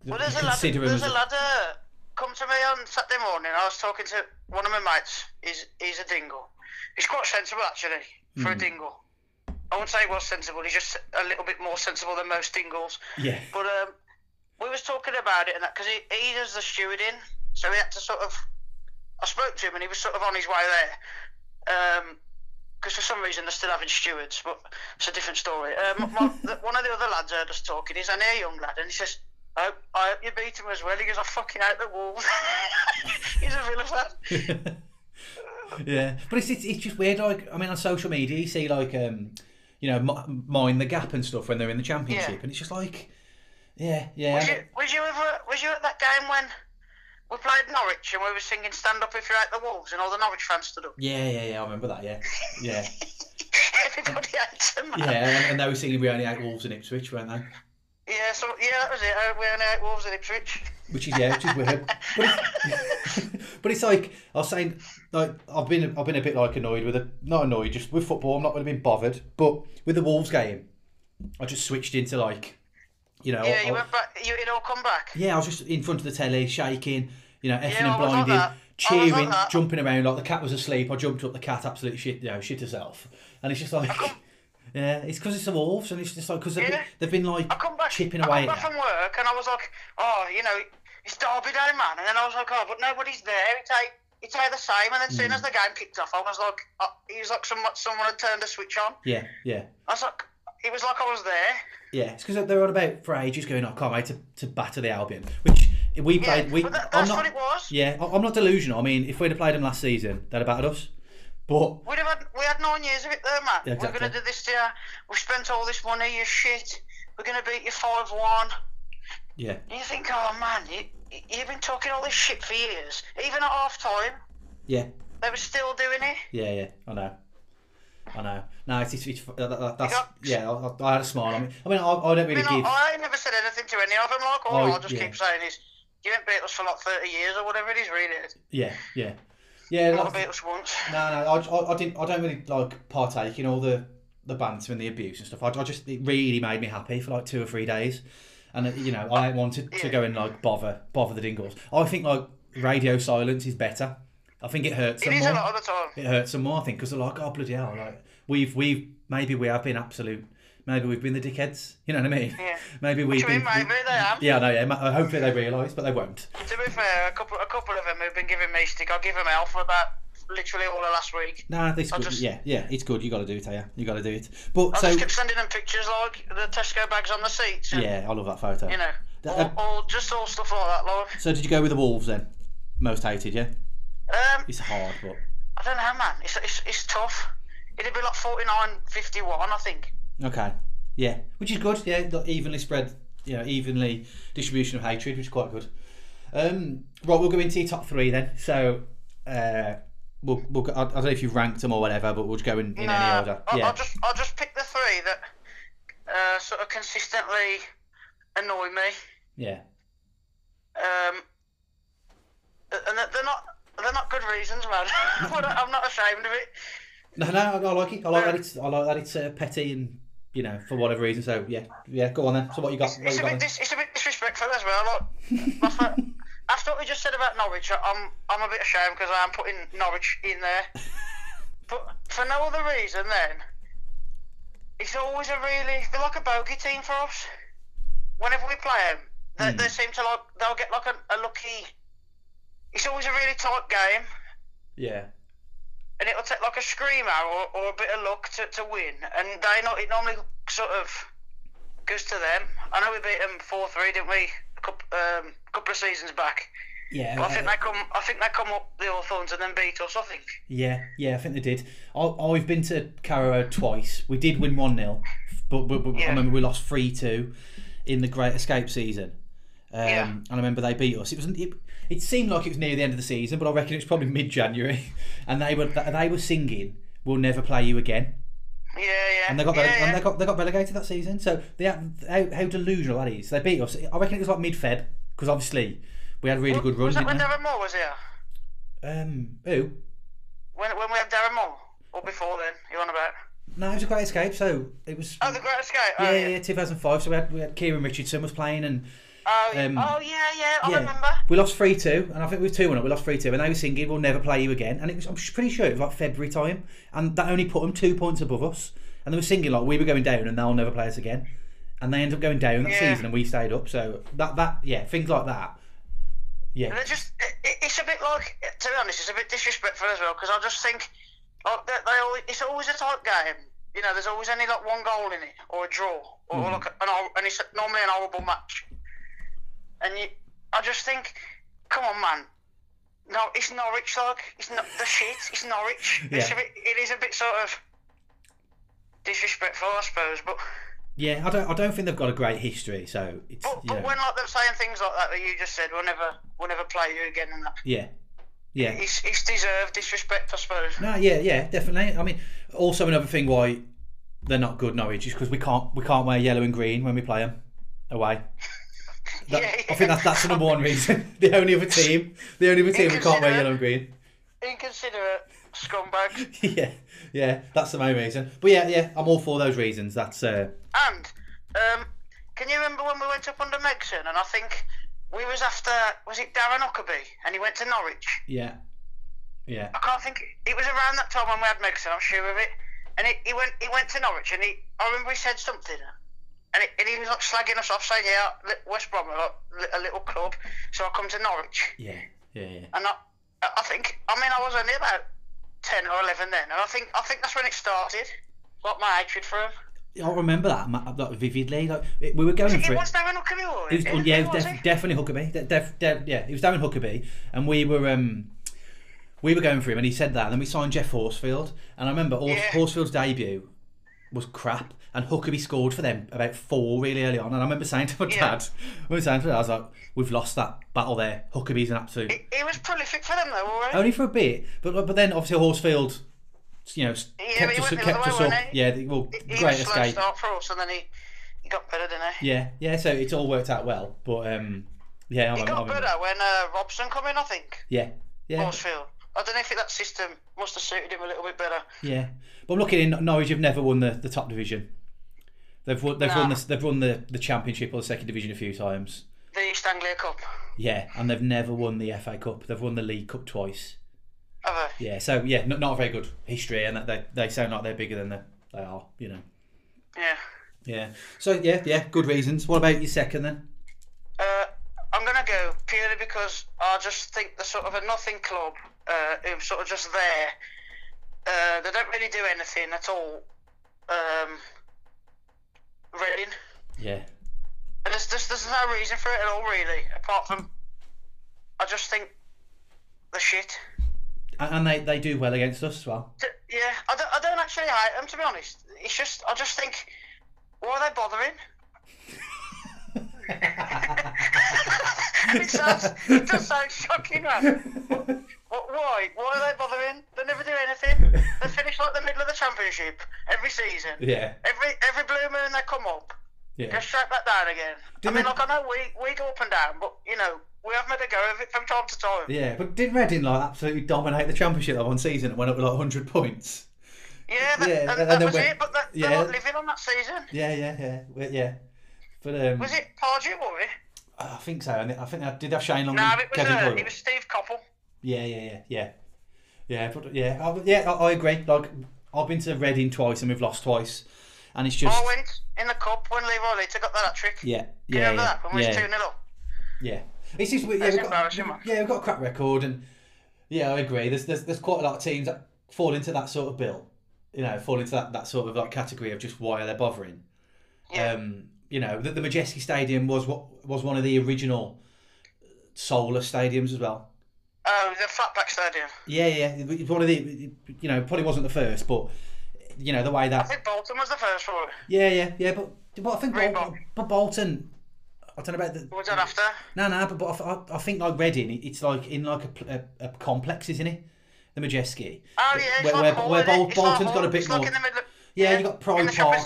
Well, there's a lad. consider There's as a lad. Uh, come to me on Saturday morning. I was talking to one of my mates. He's he's a dingle. He's quite sensible actually for a Hmm. dingle. I wouldn't say he was sensible. He's just a little bit more sensible than most dingles. yeah, But um, we was talking about it and that because he, he does the stewarding, so we had to sort of. I spoke to him and he was sort of on his way there. Um, because for some reason they're still having stewards, but it's a different story. Um, my, one of the other lads heard us talking. He's a near young lad, and he says, "I hope, I hope you beat him as well." He goes, "I fucking hate the Wolves." He's a Villa fan. yeah. But it's, it's it's just weird. Like I mean, on social media, you see like um, you know, mind the gap and stuff when they're in the championship, Yeah. and it's just like, yeah, yeah. Was you, was you ever? Was you at that game when we played Norwich and we were singing "Stand Up If You Hate the Wolves" and all the Norwich fans stood up? Yeah, yeah, yeah. I remember that. Yeah, yeah, Everybody hates them. Man. yeah. And, and they were singing "We Only Hate Wolves" in Ipswich, weren't they? Yeah, so yeah, that was it. Uh, We only hate Wolves in Ipswich. which is yeah, which is weird. But it's, but it's like I was saying, like I've been I've been a bit like annoyed with it. Not annoyed, just with football. I'm not really been bothered. But with the Wolves game, I just switched into like, you know, Yeah, I- you went back. You it all come back. yeah, I was just in front of the telly, shaking, you know, effing Yeah, and blinding. I like cheering, jumping around like the cat was asleep. I jumped up, the cat absolutely shit, you know, shit herself, and it's just like. Yeah, it's because it's the Wolves, and it's just like because they've, Yeah. been, they've been like I back. chipping I away come back from work and I was like, oh, you know, it's Derby Day, man. And then I was like, oh, but nobody's there. It's a, it's a the same. And then as Hmm. soon as the game kicked off, I was like, uh, it was like someone, someone had turned a switch on. Yeah, yeah. I was like, it was like I was there. Yeah, it's because they're on about for ages going, I can't wait to, to batter the Albion, which we Yeah, played. we, but that, I'm that's not, what it was. Yeah, I'm not delusional. I mean, if we'd have played them last season, they'd have battered us. But We'd have had, we had nine years of it there, man. Yeah, exactly. We're going to do this to you. We've spent all this money, you shit. We're going to beat you 5 1. yeah, And you think, oh, man, you, you've been talking all this shit for years. Even at half time, yeah, they were still doing it. yeah, yeah. I know, I know. No, it's, it's, it's that, that, that's got- yeah. I, I had a smile on me. I mean, I, I don't I, really mean, give. I never said anything to any of them. Like, all Oh, I'll just yeah. keep saying is, you ain't beat us for like 30 years or whatever it is, really. Yeah, yeah, yeah. You like- beat us once. No, no, I, I, I didn't. I don't really like partake in all the the banter and the abuse and stuff. I, I just it really made me happy for like two or three days, and uh, you know I wanted to Yeah. go and like bother bother the Dingles. I think like radio silence is better. I think it hurts It them is more. a lot of the time. It hurts them more. I think because they're like, oh bloody hell, like we've we've maybe we have been absolute. Maybe we've been the dickheads. You know what I mean? Yeah. Maybe we've I mean, been. maybe they have. Yeah, no, yeah. Hopefully they realise, but they won't. To be fair, a couple, a couple of them have been giving me stick. I'll give them hell for about literally all of last week. Nah, this good. just- Yeah, yeah, it's good. You got to do it, yeah. You got to do it. But I so just kept sending them pictures like the Tesco bags on the seats. And, yeah, I love that photo. You know, all, uh, all, just all stuff like that, like. So did you go with the Wolves then? most hated. Yeah, Um, it's hard, but I don't know, man. It's, it's, it's tough. It'd be like 49 51, I think. okay. Yeah, which is good. Yeah, the evenly spread. You know, evenly distribution of hatred, which is quite good. Um, right, we'll go into your top three then. So, uh, we'll, we'll go, I, I don't know if you've ranked them or whatever, but we'll just go in, in any order. I'll, yeah. I'll just I'll just pick the three that uh, sort of consistently annoy me. Yeah. Um, and they're not they're not good reasons, man. I'm not ashamed of it. No, no, I, like it. I like that it's I like that it's uh, petty and you know for whatever reason. So yeah, yeah. Go on then. So what you got? What It's you a got bit dis- it's a bit disrespectful as well. Like, after what we just said about Norwich, I'm I'm a bit ashamed because I am putting Norwich in there. But for no other reason, then it's always a really they're like a bogey team for us. Whenever we play them, they, they seem to like they'll get like a, a lucky. It's always a really tight game, Yeah. and it'll take like a screamer or, or a bit of luck to, to win. And they not it normally sort of goes to them. I know we beat them four three, didn't we? A couple, um, couple of seasons back. Yeah. But I think uh, they come. I think they come up the Hawthorns and then beat us. I think. Yeah, yeah, I think they did. I, I've been to Carrow twice. We did win 1 0, but, but, but I remember we lost 3 2 in the Great Escape season. Um, Yeah. And I remember they beat us. It was it, it seemed like it was near the end of the season, but I reckon it was probably mid January. And they were they were singing, "We'll never play you again." Yeah, yeah. And they got yeah, rele- yeah. and they got they got relegated that season. So they had, how, how delusional that is. They beat us. I reckon it was like mid Feb because obviously we had really good run. Was that when Darren Moore was here? Um, who? When when we had Darren Moore? Or before then? You on about? No, it was a great escape. So it was. Oh, the Great Escape. yeah, Oh, yeah, yeah, 2005. So we had we had Kieran Richardson was playing and Oh, yeah. Um, oh yeah, yeah. I yeah, remember. we lost three two, and I think we were two one. We lost three two, and they were singing "We'll never play you again." And it was I'm pretty sure it was like February time, and that only put them two points above us. And they were singing like we were going down, and they'll never play us again. And they ended up going down that Yeah. season, and we stayed up. So that that yeah, things like that. Yeah, They're just. It, it- it's a bit like, to be honest, it's a bit disrespectful as well because I just think, like they, they always, it's always a tight game. You know, there's always only like one goal in it or a draw or Mm. like an, and it's normally an horrible match. And you, I just think, come on, man. No, it's Norwich, like it's not the shit. It's Norwich. It's a bit, it is a bit sort of disrespectful, I suppose. But yeah. I don't I don't think they've got a great history. So it's but, but know, when like they're saying things like that that you just said, we'll never, we'll never play you again, and that yeah, yeah. it's, it's deserved disrespect, I suppose. No, yeah, yeah, definitely. I mean, also another thing why they're not good Norwich is because we can't we can't wear yellow and green when we play them away. That- Yeah, I think that's that's the number one reason. the only other team, the only other team we can't wear yellow and green. Inconsiderate scumbag. yeah, yeah, that's the main reason. But yeah, yeah, I'm all for those reasons. That's uh, And um, can you remember when we went up under Megson? And I think we was after was it Darren Huckerby, and he went to Norwich. yeah, yeah, I can't think. It was around that time when we had Megson. I'm sure of it. And he, he went he went to Norwich, and he I remember he said something. And, it, and he was like slagging us off, saying, "Yeah, West Brom are like a little club, so I come to Norwich." yeah, yeah, yeah. And I, I think, I mean, I was only about ten or eleven then, and I think, I think that's when it started. Like my hatred for him. I remember that like, vividly. Like we were going It for it. was Darren Huckerby, It was, Who- yeah, it was was def- it? definitely Huckerby. De- def- de- yeah, it was Darren Huckerby, and we were um, we were going for him, and he said that, and then we signed Geoff Horsfield, and I remember Hors- Yeah. Horsfield's debut was crap, and Huckerby scored for them about four really early on, and I remember saying to my Yeah. dad, I remember saying to my dad, I was like, "We've lost that battle there. Huckerby's an absolute." It, he was prolific for them, though, alright? Only for a bit, but but then obviously Horsfield, you know, Yeah, kept us kept us way, up. he? Yeah, well, He, he great escape. start for us, and then he, he got better, didn't he? Yeah, yeah. So it's all worked out well, but um, yeah, I He got remember. better when uh, Robson come in, I think. Yeah, yeah. Horsfield. I don't know if that system must have suited him a little bit better. Yeah, but I'm looking in Norwich have never won the, the top division. They've won, they've won the, they've won the, the championship or the second division a few times. The East Anglia Cup. Yeah, and they've never won the FA Cup. They've won the League Cup twice. Have they? Yeah, so yeah, not, not a very good history, and that they they sound like they're bigger than they, they are. You know. Yeah. Yeah. So yeah, yeah, good reasons. What about your second then? Uh, I'm gonna go purely because I just think they're sort of a nothing club uh, who's sort of just there. Uh, they don't really do anything at all. Um, Reading. Yeah. And there's, there's, there's no reason for it at all, really, apart from I just think the shit. And and they, they do well against us as well. Yeah, I don't, I don't actually hate them to be honest. It's just I just think why are they bothering? it sounds it does sound shocking, man. What, why? Why are they bothering? They never do anything. They finish like the middle of the championship every season. yeah, Every every blue moon they come up, go yeah. straight back down again. Didn't I mean, like I know we we go up and down, but you know we have made a go of it from time to time. Yeah, but did Reading like absolutely dominate the championship that one season? and went up with like 100 points. Yeah, that, Yeah, and and that was when- it. But that, yeah. they're not living on that season. Yeah, yeah, yeah, yeah. But um, Was it Pardew, was it? I think so. And I think they did have Shane Long No, it was uh, it was Steve Coppell. Yeah, yeah, yeah, yeah, yeah. But yeah, I, yeah, I, I agree. Like I've been to Reading twice and we've lost twice, and it's just I went in the cup when Leroy Lita got that hat trick. yeah, Can you yeah, remember yeah, that? When we was yeah, 2 0 up. yeah. It's just we- yeah, That's we've got, yeah, we've got a crap record, and yeah, I agree. There's there's there's quite a lot of teams that fall into that sort of bill. You know, fall into that, that sort of like category of just why are they bothering? Yeah. Um, you know, the, the Madejski Stadium was what was one of the original solar stadiums as well. Oh, the Flatback Stadium. Yeah, yeah, it's one of the you know probably wasn't the first, but you know the way that. I think Bolton was the first for it. yeah, yeah, yeah, but but I think. Bolton, but Bolton, I don't know about the Was that after? no, no, but, but I, I think like Reading, it- it's like in like a, a, a complex, isn't it? The Madejski. Oh, yeah, it's Where- like where- where? Bol- Bolton's like got a bit it's like more- in the middle. Yeah, you got Pride Park.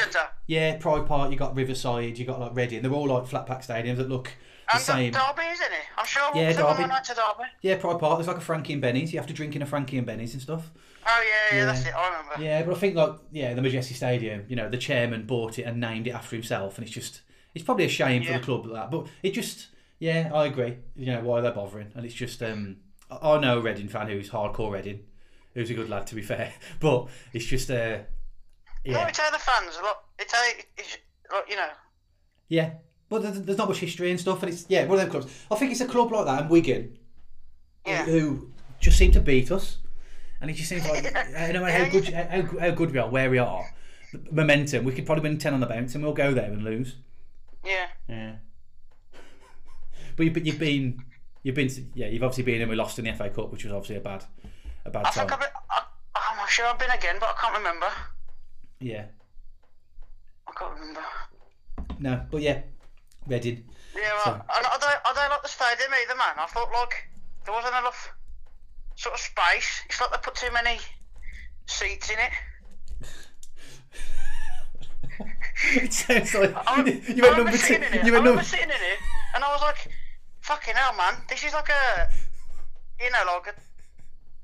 Yeah, Pride Park. You got Riverside. You got like Reading. They're all like flat pack stadiums that look the And same. Derby, isn't it? I'm sure Yeah, yeah, Derby. went to Derby. Yeah, Pride Park. There's like a Frankie and Benny's. You have to drink in a Frankie and Benny's and stuff. Oh, yeah, yeah, Yeah. that's it. I remember. Yeah, but I think like yeah, the Madejski Stadium. You know, the chairman bought it and named it after himself, and it's just it's probably a shame for the club like that. But it just yeah, I agree. You know why they're bothering, and it's just um I know a Reading fan who's hardcore Reading, who's a good lad to be fair, but it's just uh No, yeah it's how the fans, it's how, it's, look, you know, yeah. But there's, there's not much history and stuff, and it's yeah one of them clubs. I think it's a club like that, and Wigan, yeah. who just seem to beat us, and it just seems like no matter how good how, how good we are, where we are, the momentum, we could probably win ten on the bounce, and we'll go there and lose. Yeah. Yeah. But you've, you've been, you've been, yeah, you've obviously been, and we lost in the FA Cup, which was obviously a bad, a bad I time. think I've been, I, I'm not sure I've been again, but I can't remember. Yeah. I can't remember. No, but yeah, Reading. Yeah, well, So- I, I, don't, I don't like the stadium either, man. I thought, like, there wasn't enough sort of space. It's like they put too many seats in it. it sounds like I, you went number two. it. You went remember number. sitting in it, and I was like, fucking hell, man. This is like a, you know, like a,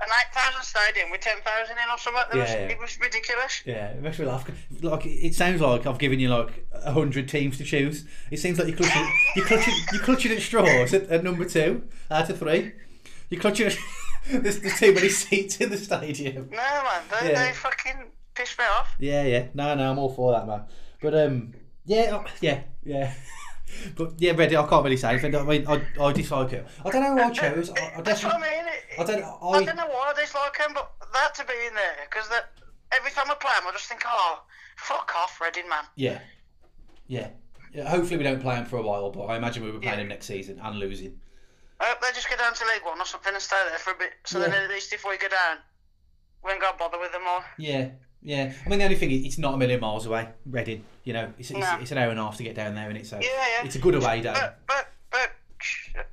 an 8,000 stadium with 10,000 in or something. It, was, Yeah, yeah. it was ridiculous. Yeah, it makes me laugh. Like it sounds like I've given you like a hundred teams to choose. It seems like you're clutching, you're clutching, you're clutching at straws at, at number two out of three. You're clutching. At, there's, there's too many seats in the stadium. No, man. They, Yeah. they fucking pissed me off. Yeah, yeah. No, no, I'm all for that, man. But um, yeah, uh, yeah, yeah. But yeah, Ready. I can't really say anything. I mean, I, I dislike it. I don't know who I chose. I, I That's what I mean. It, I don't. I I, don't know why I dislike him, but that to be in there because that every time I play him, I just think, oh, fuck off, Reading man. yeah, yeah. Yeah, hopefully we don't play him for a while, but I imagine we'll be playing Yeah. him next season and losing. I hope they just go down to League One or something and stay there for a bit, so then Yeah. at least if we go down, we ain't got to bother with them all. Yeah, yeah. I mean, the only thing is, it's not a million miles away. Reading, you know, it's, it's, No. it's an hour and a half to get down there, and it's so Yeah, yeah. it's a good away day. But, but, but,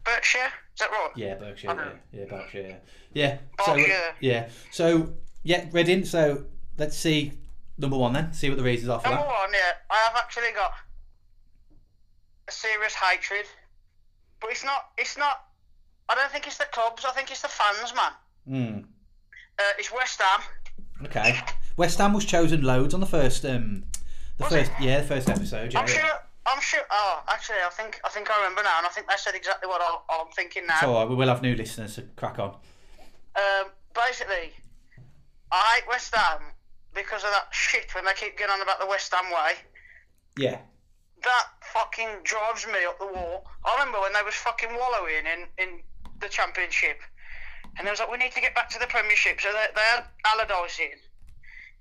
Berkshire, is that right? Yeah, Berkshire. Yeah, yeah, Berkshire. Yeah, yeah. So Berkshire. yeah, so yeah, Reading. So let's see number one then. See what the reasons are for Number that. one, yeah, I have actually got a serious hatred, but it's not. It's not. I don't think it's the clubs. I think it's the fans, man. Hmm. Uh, it's West Ham. Okay. West Ham was chosen loads on the first um the Was first it? yeah, the first episode, yeah. I'm sure. I'm sure. Oh, actually, I think I think I remember now, and I think they said exactly what I, I'm thinking now. It's alright, we will have new listeners, so crack on. Um, basically, I hate West Ham because of that shit when they keep getting on about the West Ham way. Yeah. That fucking drives me up the wall. I remember when they was fucking wallowing in, in the championship, and they was like, "We need to get back to the Premiership." So they, they had Allardyce in.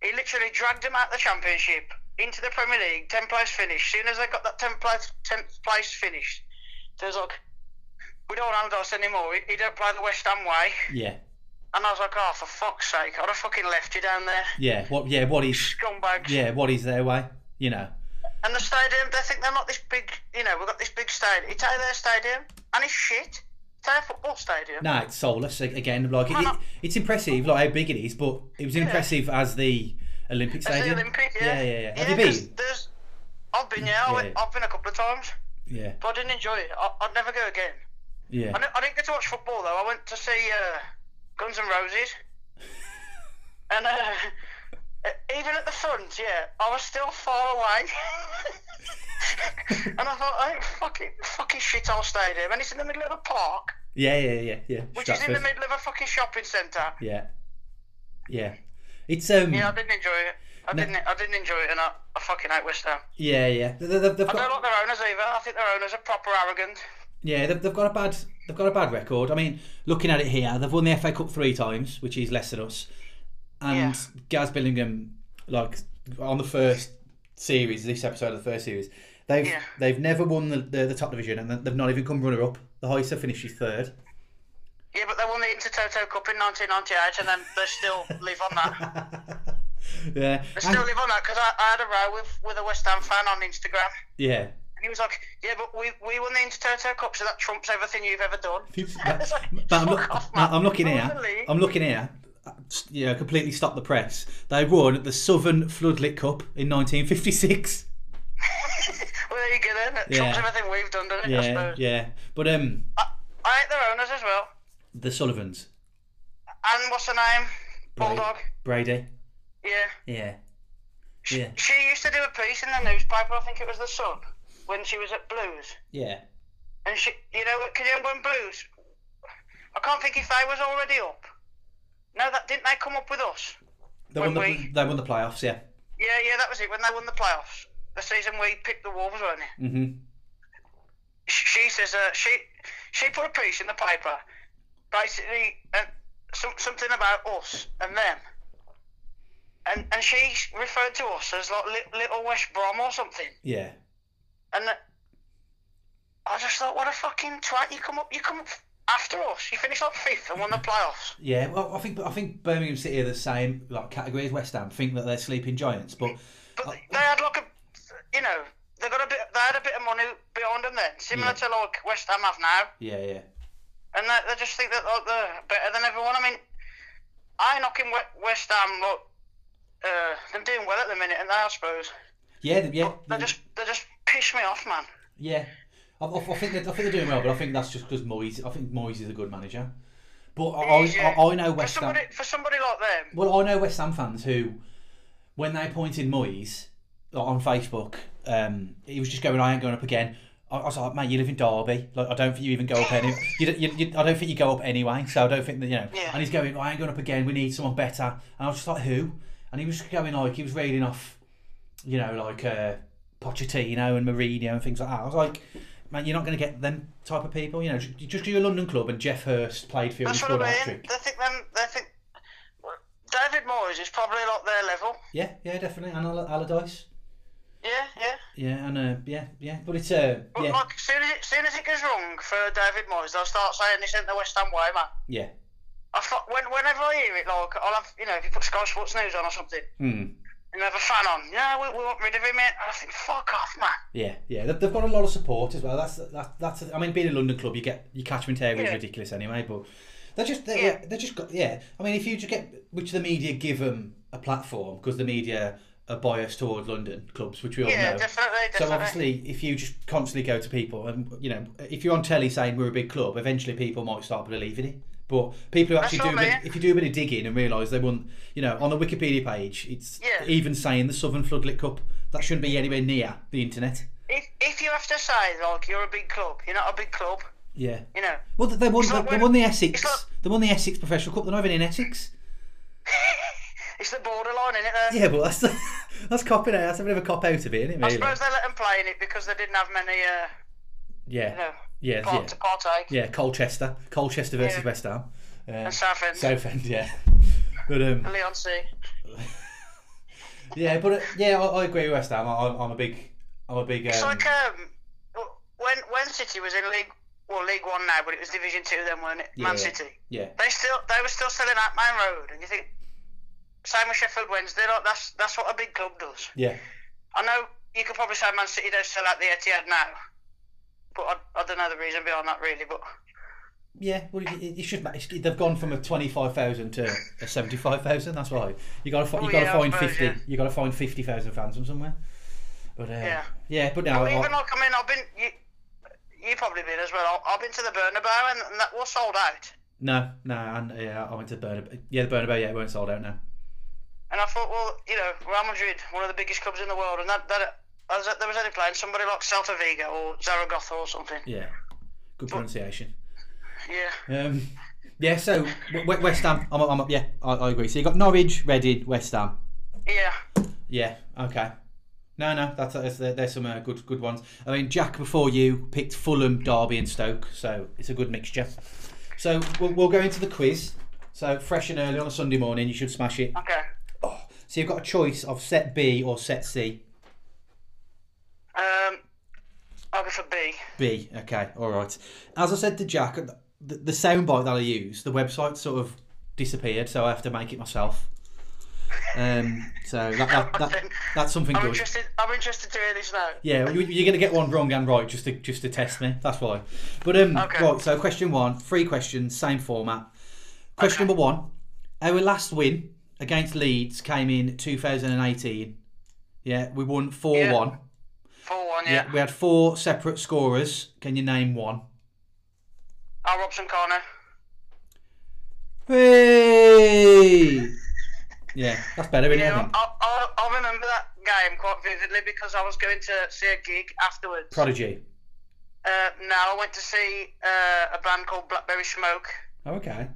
He literally dragged him out the Championship into the Premier League, ten place finish. Soon as they got that ten place, tenth place finished, they was like, we don't want Allardyce anymore. He, he don't play the West Ham way. Yeah, And I was like, oh, for fuck's sake, I'd have fucking left you down there. yeah. What? Yeah, what is? Scumbags. Yeah, what is their way? You know. And the stadium, they think they're not this big, you know, we've got this big stadium. You take their stadium, and it's shit. Football stadium. No, it's soulless again. Like it, it, it's impressive, like how big it is, but it was impressive as the Olympic the Stadium. Olympic, yeah, yeah. yeah. yeah. Have you 'cause been? There's, I've been, yeah, Yeah, yeah. I've been a couple of times, Yeah, but I didn't enjoy it. I, I'd never go again. yeah. I didn't, I didn't get to watch football though. I went to see uh, Guns N' Roses, and uh, even at the front, yeah, I was still far away. and I thought, I fucking fucking shithole stadium, and it's in the middle of a park, Yeah, yeah, yeah, yeah. which is in the middle of a fucking shopping centre. Yeah, yeah. It's um. Yeah, I didn't enjoy it. I No. didn't. I didn't enjoy it, and I, I fucking hate West Ham. Yeah, yeah. They, they've I don't got, like their owners either. I think their owners are proper arrogant. yeah, they've, they've got a bad, they've got a bad record. I mean, looking at it here, they've won the FA Cup three times, which is less than us. And Yeah. Gaz Billingham, like on the first series, this episode of the first series, they've Yeah. they've never won the, the, the top division, and they've not even come runner up. The highest finishes third. Yeah, but they won the Intertoto Cup in 1998, and then they still live on that. yeah, They still live on that because I, I had a row with, with a West Ham fan on Instagram. yeah. And he was like, "Yeah, but we, we won the Intertoto Cup, so that trumps everything you've ever done." But, like, but I'm, look, off. I'm looking here. won the league." I'm looking here. You know, completely stop the press. They won the Southern Floodlit Cup in 1956. well, there you go then. Yeah. everything we've done, doesn't it? I Yeah, suppose. yeah. But um, I, I hate their owners as well. the Sullivans, And what's her name? Brady. Bulldog. Brady. Yeah. Yeah, She, Yeah. she used to do a piece in the newspaper. I think it was the Sun when she was at Blues. yeah. And she, you know, can you remember when Blues? I can't think if they was already up. No, that didn't they come up with us? They won the we- they won the playoffs. Yeah. Yeah, yeah, that was it. When they won the playoffs, the season we picked the Wolves, weren't it? Mm-hmm. She says uh, she she put a piece in the paper, basically uh, some, something about us and them. And and she referred to us as like li- little West Brom or something. Yeah. And uh, I just thought, what a fucking twat! You come up, you come up after us. You finished like fifth and won the playoffs. Yeah. Well, I think I think Birmingham City are the same like category as West Ham. Think that they're sleeping giants, but But Uh, they had like a, you know, they got a bit, they had a bit of money behind them then, similar Yeah. to like West Ham have now, yeah, yeah. and they, they just think that like, they're better than everyone. I mean, I knocking We- West Ham, look, uh, they're doing well at the minute, and they, I suppose, Yeah, yeah, they- just, they just piss me off, man. yeah. I, I, I think they're, I think they're doing well, but I think that's just because Moyes. I think Moyes is a good manager. But I, I, yeah. I, I know For West Ham. for somebody like them, Well, I know West Ham fans who, when they appointed Moyes like, on Facebook, um, he was just going, "I ain't going up again." I, I was like, "Mate, you live in Derby. Like, I don't think you even go up any. You, you, you, I don't think you go up anyway. So I don't think that you know." Yeah. And he's going, "I ain't going up again. We need someone better." And I was just like, "Who?" And he was going like he was reading off, you know, like uh, Pochettino and Mourinho and things like that. I was like. Man, you're not going to get them type of people. You know, ju- just do your London club and Geoff Hurst played for you and that's scored what a I hat trick. They think them, they think. David Moyes is probably not their level. Yeah, yeah, definitely. And Al- Allardyce. Yeah, yeah. Yeah, and uh, yeah, yeah, but it's uh, But yeah, like, soon as it, soon as it goes wrong for David Moyes, they'll start saying this ain't the West Ham way, man. yeah, I thought, when, whenever I hear it, like, I'll have, you know, if you put Sky Sports News on or something, mm. And have a fan on, yeah, we, we want rid of him, mate. I think, fuck off, man. yeah, yeah. They've, got a lot of support as well. That's that, that's. I mean, being a London club, you get your catchment area is ridiculous anyway. But they're just they're, Yeah. yeah. they're just got yeah. I mean, if you just get which the media give them a platform because the media are biased towards London clubs, which we all Yeah, know. definitely, So obviously, if you just constantly go to people, and you know, if you're on telly saying we're a big club, eventually people might start believing it. But people who actually do a bit, if you do a bit of digging and realise they want, you know, on the Wikipedia page, it's Yeah. even saying the Southern Floodlit Cup. That shouldn't be anywhere near the internet. if, if you have to say, like, you're a big club, you're not a big club, Yeah. you know. Well, they won. It's like They, they won the Essex. like- They won the Essex Professional Cup. They're not even in Essex. it's the borderline, isn't it? Yeah, but that's that's copping out. That's a bit of a cop out of it, isn't it? I suppose they let them play in it because they didn't have many, uh, Yeah. you know, Yeah. Yeah. Yeah. Colchester. Colchester versus Yeah. West Ham. Uh, And Southend, Southend. Yeah. But um. Leon C. Yeah, but uh, yeah, I, I agree with West Ham. I, I'm, I'm a big, I'm a big. Um, It's like um, when when City was in League well League One now, but it was Division Two then, weren't it? Man City. Yeah. They still they were still selling out Maine Road, and you think same with Sheffield Wednesday. Like that's that's what a big club does. Yeah. I know you could probably say Man City don't sell out the Etihad now, but I, I don't know the reason behind that really. But Yeah, well, it, it's- They've gone from a twenty-five thousand to a seventy-five thousand. That's why you got to Oh, you got to find suppose, fifty. yeah. You got to find fifty thousand fans from somewhere. But uh, Yeah. yeah, but now even like I mean, I've been you, you probably been as well. I've been to the Bernabeu and, and that was sold out. no, no, and yeah, I went to Bernabeu. Yeah, the Bernabeu. Yeah, it weren't sold out now. And I thought, well, you know, Real Madrid, one of the biggest clubs in the world, and that that there was only playing somebody like Celta Vigo or Zaragoza or something. Yeah, good pronunciation. Yeah. Um, yeah, so West Ham. I'm, I'm, yeah, I, I agree. So you got Norwich, Reading, West Ham. Yeah. Yeah. Okay. No, no, that's, that's there's some uh, good good ones. I mean, Jack before you picked Fulham, Derby, and Stoke, so it's a good mixture. So we'll, we'll go into the quiz. So fresh and early on a Sunday morning, you should smash it. Okay. So you've got a choice of set B or set C. Um, I'll go for B. Okay. All right. As I said to Jack, the, the soundbite that I use, the website sort of disappeared, so I have to make it myself. Um, so that, that, that, that's something I'm good. interested. I'm interested to hear this now. Yeah, you, you're going to get one wrong and right just to just to test me. That's why. But um, Okay. right. So question one, three questions, same format. Question Okay. number one: Our last win against Leeds came in 2018. Yeah, we won four Yeah. one. One. Yeah. Yeah. we had four separate scorers. Can you name one? Hal Robson-Kanu. Hey! Yeah, that's better, isn't it? I Yeah, think? I, I, I remember that game quite vividly because I was going to see a gig afterwards. Prodigy. Uh, now I went to see uh, a band called Blackberry Smoke Oh, okay.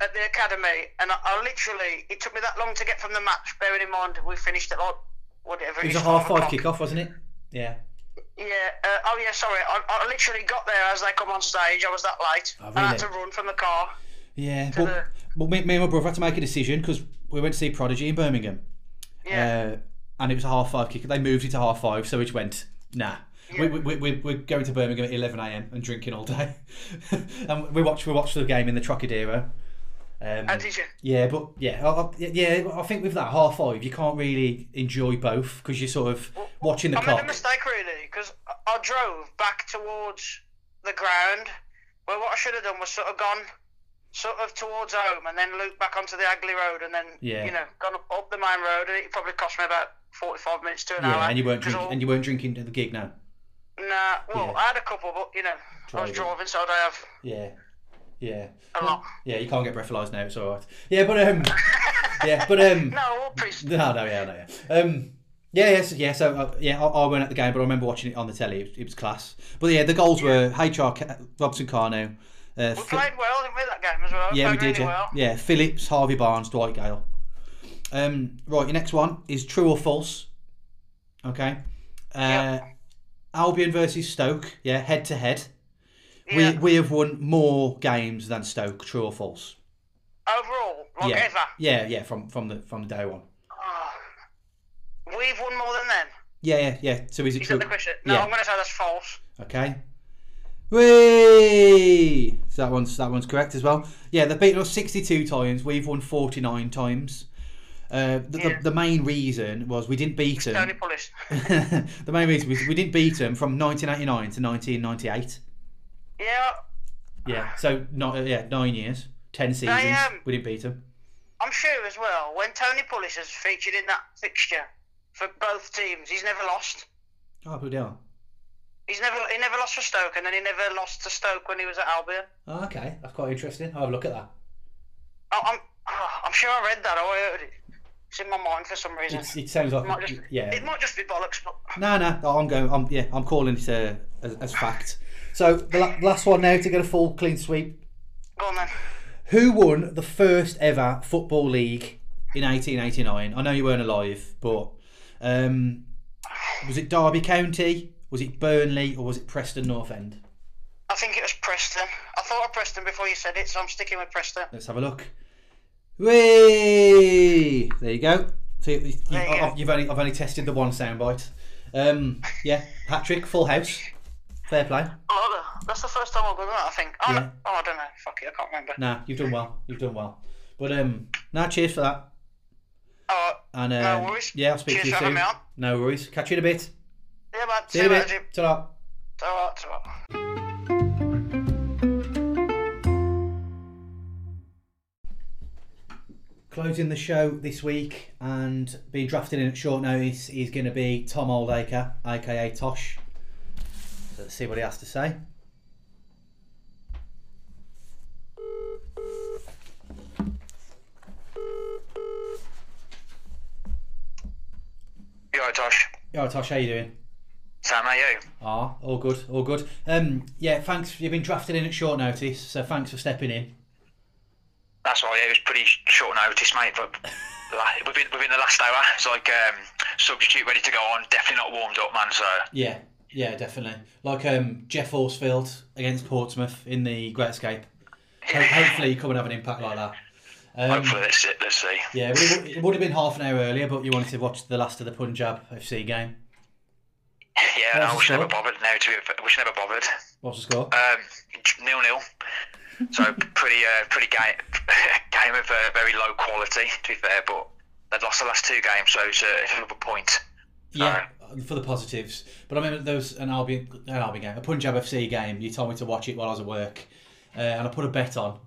at the academy, and I, I literally it took me that long to get from the match. Bearing in mind we finished at like whatever. It was a half five kick-off, wasn't it? Yeah. Yeah. Uh, oh yeah. Sorry. I, I literally got there as they come on stage. I was that late. Oh, I had to run from the car. Yeah. Well, the- well me, me and my brother had to make a decision because we went to see Prodigy in Birmingham. Yeah. Uh, and it was a half five kick. They moved it to half five, so we just went, nah. We, we, we, we're going to Birmingham at 11am and drinking all day. and we watched we watched the game in the Trocadero. Um, did you? yeah, but yeah, I, I, yeah, I think with that half five, you can't really enjoy both because you're sort of watching the I clock. made a mistake really because I, I drove back towards the ground. Where what I should have done was sort of gone sort of towards home and then looped back onto the Hagley Road and then Yeah. you know gone up, up the main road and it probably cost me about forty five minutes to an hour. Yeah, and you weren't drinking, all- and you weren't drinking at the gig now. Nah, well Yeah. I had a couple, but you know I was Driving. driving, so I have Yeah, yeah, a lot. yeah. You can't get breathalyzed now. It's all right. Yeah, but um, yeah, but um, No, all priest. no, no, yeah, no, yeah. Um, yeah, yes, yeah. So uh, yeah, I, I went at the game, but I remember watching it on the telly. It was, it was class. But yeah, the goals were HR Ca- Robson-Kanu. Uh, We played well, didn't we, that game as well? yeah, we did. really Yeah. well. yeah, Phillips, Harvey Barnes, Dwight Gayle. Um, right, your next one is true or false. Okay. Uh, Yeah. Albion versus Stoke. Yeah, head to head. Yeah. We we have won more games than Stoke. True or false? Overall, like yeah. ever. Yeah, yeah. From from the from the day one. Oh, we've won more than them. Yeah, yeah, yeah. So is it Is true? that the question? No, Yeah. I'm going to say that's false. Okay. Whee! So that one's that one's correct as well. Yeah, they've beaten us sixty-two times. We've won forty-nine times. Uh, the, Yeah. the, the main reason was we didn't beat them. The main reason was we didn't beat them from 1989 to 1998. Yeah, Yeah, so not uh, yeah nine years, ten seasons. um, we didn't beat them. I'm sure as well. When Tony Pulis has featured in that fixture for both teams, he's never lost. Oh, bloody hell. He's never he never lost for Stoke, and then he never lost to Stoke when he was at Albion. Oh, okay, that's quite interesting. I'll have a look at that. Oh, I'm oh, I'm sure I read that or I heard it. It's in my mind for some reason. It's, it sounds It might like just, yeah. It might just be bollocks, but No, no, I'm going. I'm yeah. I'm calling it uh, as, as fact. So the la- last one now to get a full clean sweep. go on then. Who won the first ever football league in 1889? I know you weren't alive, but um, was it Derby County? Was it Burnley or was it Preston North End? I think it was Preston. I thought of Preston before you said it, so I'm sticking with Preston. Let's have a look. Whee! There you go. So you, you, you I've, go. you've only I've only tested the one soundbite. Um, yeah, Patrick, full house. Fair play. Like. That's the first time I've done that. I think. Oh, Yeah. no. oh I don't know. Fuck it. I can't remember. Nah, you've done well. You've done well. But um, now cheers for that. Oh, And um, No worries. yeah, I'll speak Cheers to you soon. No worries. Catch you in a bit. yeah, man. See you in a later, bit. Ta-ra. Ta-ra, ta-ra. Closing the show this week and being drafted in at short notice is going to be Tom Oldacre, aka Tosh. Let's see what he has to say. Alright, Tosh? Yo, Tosh, how you doing? Sam, how you? Ah, all good, all good. Um, yeah, thanks. You've been drafted in at short notice, so thanks for stepping in. That's all, yeah, it was pretty short notice, mate, but within, within the last hour, it's like um, substitute ready to go on, definitely not warmed up, man, so Yeah, yeah, definitely. Like um, Geoff Horsfield against Portsmouth in the Great Escape. Ho- hopefully, you come and have an impact like that. Um, hopefully let's, see- let's see. Yeah, it, would- it would have been half an hour earlier, but you wanted to watch the last of the Punjab FC game. Yeah, What's no, we should never bothered now, to be, we should never bothered. What's the score? Um, nil nil. So pretty, uh, pretty game, game of uh, very low quality, to be fair, but they've lost the last two games, so it's, uh, it's another point. yeah, for the positives. But I mean, there was an Albion, an Albion game, a Punjab FC game. You told me to watch it while I was at work, uh, and I put a bet on.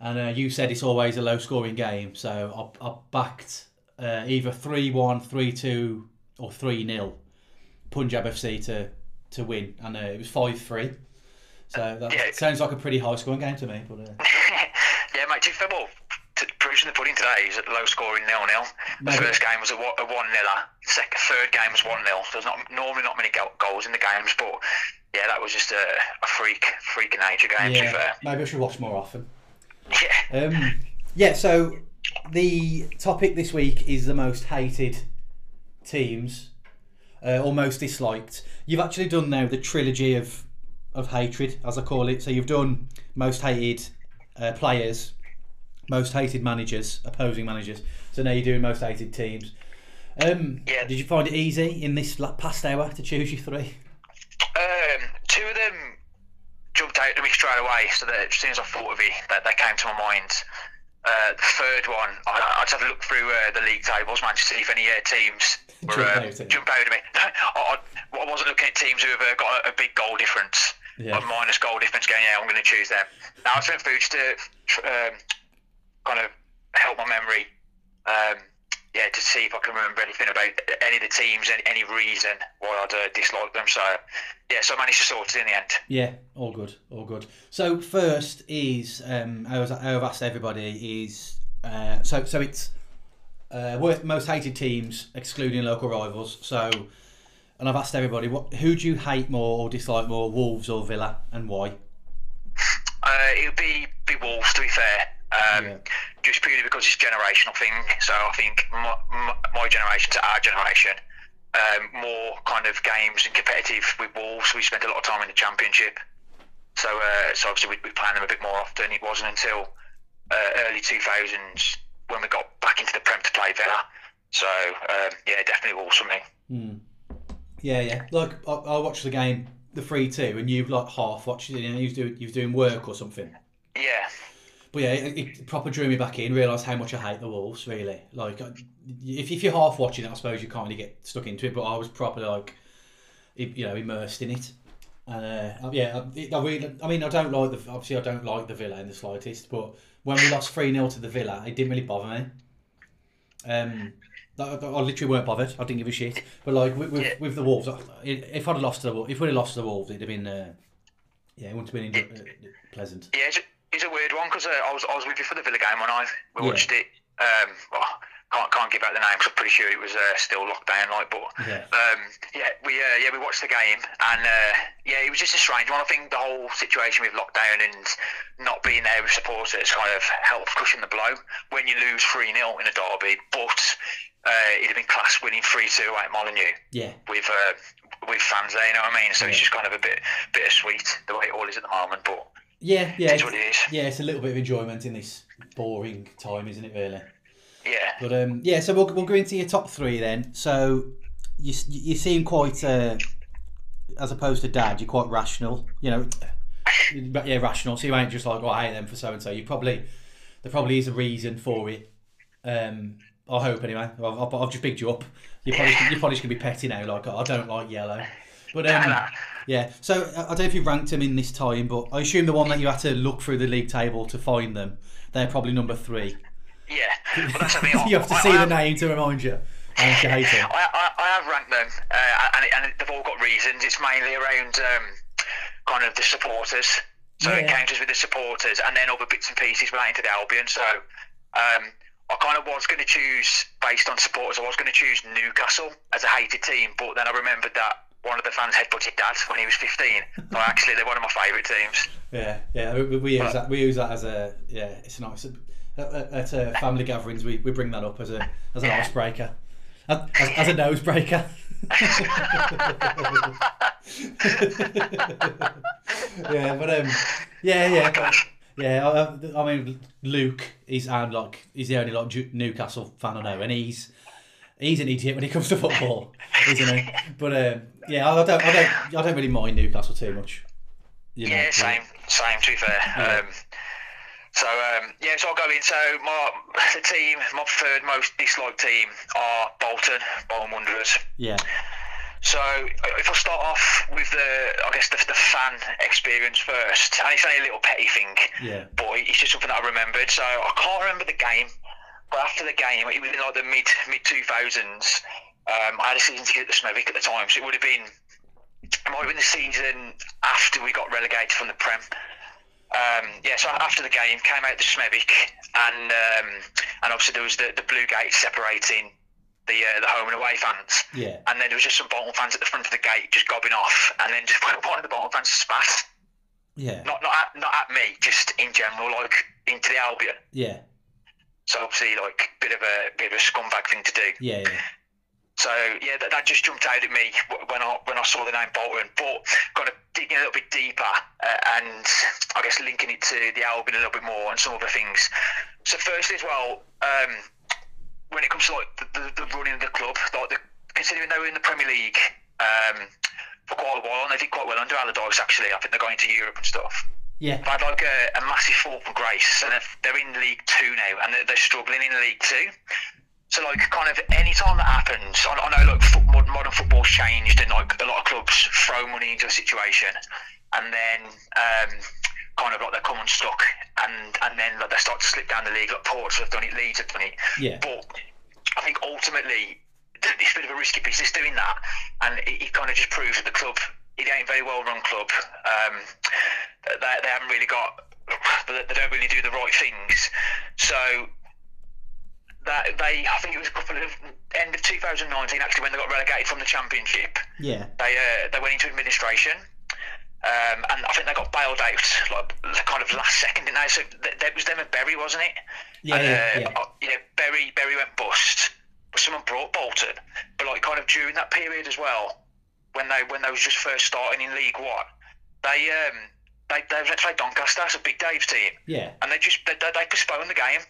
And uh, you said it's always a low scoring game, so I, I backed uh, either 3 1, 3 2, or 3 0 Punjab FC to, to win, and uh, it was 5 3. So that Yeah. sounds like a pretty high scoring game to me. But uh, yeah, mate, be fair, well, t- proofs in the pudding today is at low scoring nil nil. The Maybe. first game was a, a 1 0. Second, third game was 1 0. There's not normally not many go- goals in the games, but yeah, that was just a, a freak, freak of nature game, to be yeah, fair. maybe I should watch more often. Yeah. Um, yeah, so the topic this week is the most hated teams, uh, or most disliked. You've actually done now the trilogy of of hatred, as I call it. So you've done most hated uh, players, most hated managers, opposing managers. So now you're doing most hated teams. Um, Yeah. Did you find it easy in this past hour to choose your three? Um, two of them jumped out to me straight away, so that as soon as I thought of it, that they came to my mind. Uh, the third one, I, I just had a look through uh, the league tables, man, to see if any uh, teams were Jump uh, out at jump out at me. I, I, wasn't looking at teams who have uh, got a, a big goal difference, Yeah. like minus goal difference. Going, yeah, I'm going to choose them. Now I went through just to um, kind of help my memory. Um, yeah, to see if I can remember anything about any of the teams, any, any reason why I'd uh, dislike them. So, yeah, so I managed to sort it in the end. Yeah, all good, all good. So first is um, I was I've asked everybody is uh, so so it's uh, worth most hated teams excluding local rivals. So and I've asked everybody what who do you hate more or dislike more, Wolves or Villa, and why? Uh, it would be, be Wolves, to be fair. Um, Yeah. Just purely because it's a generational thing. So I think my, my, my generation to our generation, um, more kind of games and competitive with Wolves. We spent a lot of time in the Championship. So, uh, so obviously we, we playing them a bit more often. It wasn't until uh, early 2000s when we got back into the Prem to play Villa. So, um, yeah, definitely Wolves for me. Hmm. Yeah, yeah. Like I, I watched the game, the three two, and you've like half watched it. You know, you was doing you was doing work or something. Yeah. But yeah, it, it proper drew me back in. Realised how much I hate the Wolves. Really, like if, if you're half watching it, I suppose you can't really get stuck into it. But I was properly like, you know, immersed in it. And uh, yeah, I, I really, I mean, I don't like the obviously I don't like the Villa in the slightest. But when we lost three 0 to the Villa, it didn't really bother me. Um, I, I literally weren't bothered. I didn't give a shit. But like with, with, with the Wolves, if I'd lost to the if we'd have lost to the Wolves, it'd have been, uh, yeah, it wouldn't have been uh, pleasant. Yeah, it's a, weird one because uh, I was I was with you for the Villa game one night. We Yeah. watched it. Um, well, can't can't give out the name 'cause I'm pretty sure it was uh, still lockdown. Like, but Yeah. um, yeah, we uh, yeah we watched the game and uh, yeah, it was just a strange one. I think the whole situation with lockdown and not being there with supporters kind of helped cushion the blow when you lose three 0 in a derby. But uh, it'd have been class winning three two at Molyneux Yeah, with uh, with fans there. You know what I mean? So it's just kind of a bit bittersweet the way it all is at the moment. But yeah, yeah. it's what it is. Yeah, it's a little bit of enjoyment in this boring time, isn't it? Really. Yeah. But um, yeah, so we'll, we'll go into your top three then. So you you seem quite uh, as opposed to dad, you're quite rational. You know, yeah, rational. So you ain't just like, oh, I hate them for so and so. You probably there probably is a reason for it. Um, I hope anyway. I've, I've, I've just picked you up. You're probably, you're probably just gonna be petty now. Like I don't like yellow, but um, yeah. So I don't know if you ranked them in this time, but I assume the one that you had to look through the league table to find them, they're probably number three. Yeah, but that's you have to I- see the name to remind you. How you hate. I, I, I have ranked them, uh, and, and they've all got reasons. It's mainly around um, kind of the supporters. So Yeah. encounters with the supporters, and then other bits and pieces relating to the Albion. So um, I kind of was going to choose, based on supporters, I was going to choose Newcastle as a hated team, but then I remembered that one of the fans headbutted Dad when he was 15. So actually, they're one of my favourite teams. Yeah, yeah, we, we use that. We use that as a yeah. It's nice at, at, at uh, family gatherings. We, we bring that up as a as an icebreaker, as, as, as a nosebreaker. yeah, but um, yeah, yeah, but- yeah. I, I mean, Luke is and like he's the only like Newcastle fan I know, and he's he's an idiot when it comes to football, isn't he? But um, yeah, I don't, I don't, I don't really mind Newcastle too much. You know, Yeah, like- same, same. To be fair. Yeah. Um, so um, yeah, so I'll go in. So my the team, my preferred, most disliked team are Bolton, Bolton Wanderers. Yeah, So if I start off with the, I guess the, the fan experience first, and it's only a little petty thing, yeah, but it's just something that I remembered. So I can't remember the game, but after the game, it was in like the mid mid two thousands. Um, I had a season ticket at the Smethwick at the time, so it would have been it might have been the season after we got relegated from the Prem. Um, yeah, so after the game, came out the Smethwick, and um, and obviously there was the, the blue gate separating the uh, the home and away fans, yeah, and then there was just some Bolton fans at the front of the gate just gobbing off, and then just one of the Bolton fans spat, yeah, not not at, not at me, just in general, like into the Albion. yeah, So obviously, like bit of a bit of a scumbag thing to do. yeah, yeah. So yeah, that, that just jumped out at me when I when I saw the name Bolton. But kind of digging a little bit deeper uh, and I guess linking it to the Albion a little bit more and some other things. So firstly, as well, um, when it comes to like the, the, the running of the club, like the, considering they were in the Premier League um, for quite a while and they did quite well under Allardyce. Actually, I think they're going to Europe and stuff. Yeah, They've had like a, a massive fall from grace, and they're, they're in League Two now, and they're, they're struggling in League Two. So like, kind of any time that happens, I, I know like foot, modern, modern football's changed, and like a lot of clubs throw money into a situation, and then um, kind of like they come unstuck, and and then like they start to slip down the league. Like Portsmouth have done it, Leeds have done it, yeah, but I think ultimately it's a bit of a risky business doing that, and it, it kind of just proves that the club it ain't very well run club. Um, they, they haven't really got, they don't really do the right things. So that they, I think it was a couple of end of 2019 actually when they got relegated from the championship. yeah, They uh, they went into administration. Um, and I think they got bailed out like kind of last second, didn't they? So th- that was them and Bury, wasn't it? yeah, and, yeah, uh, yeah. uh, you know, Bury Bury went bust, but someone brought Bolton. But like kind of during that period as well, when they when they was just first starting in League One, they um they they was played Doncaster, it's a Big Dave's team, yeah. and they just they, they, they postponed the game,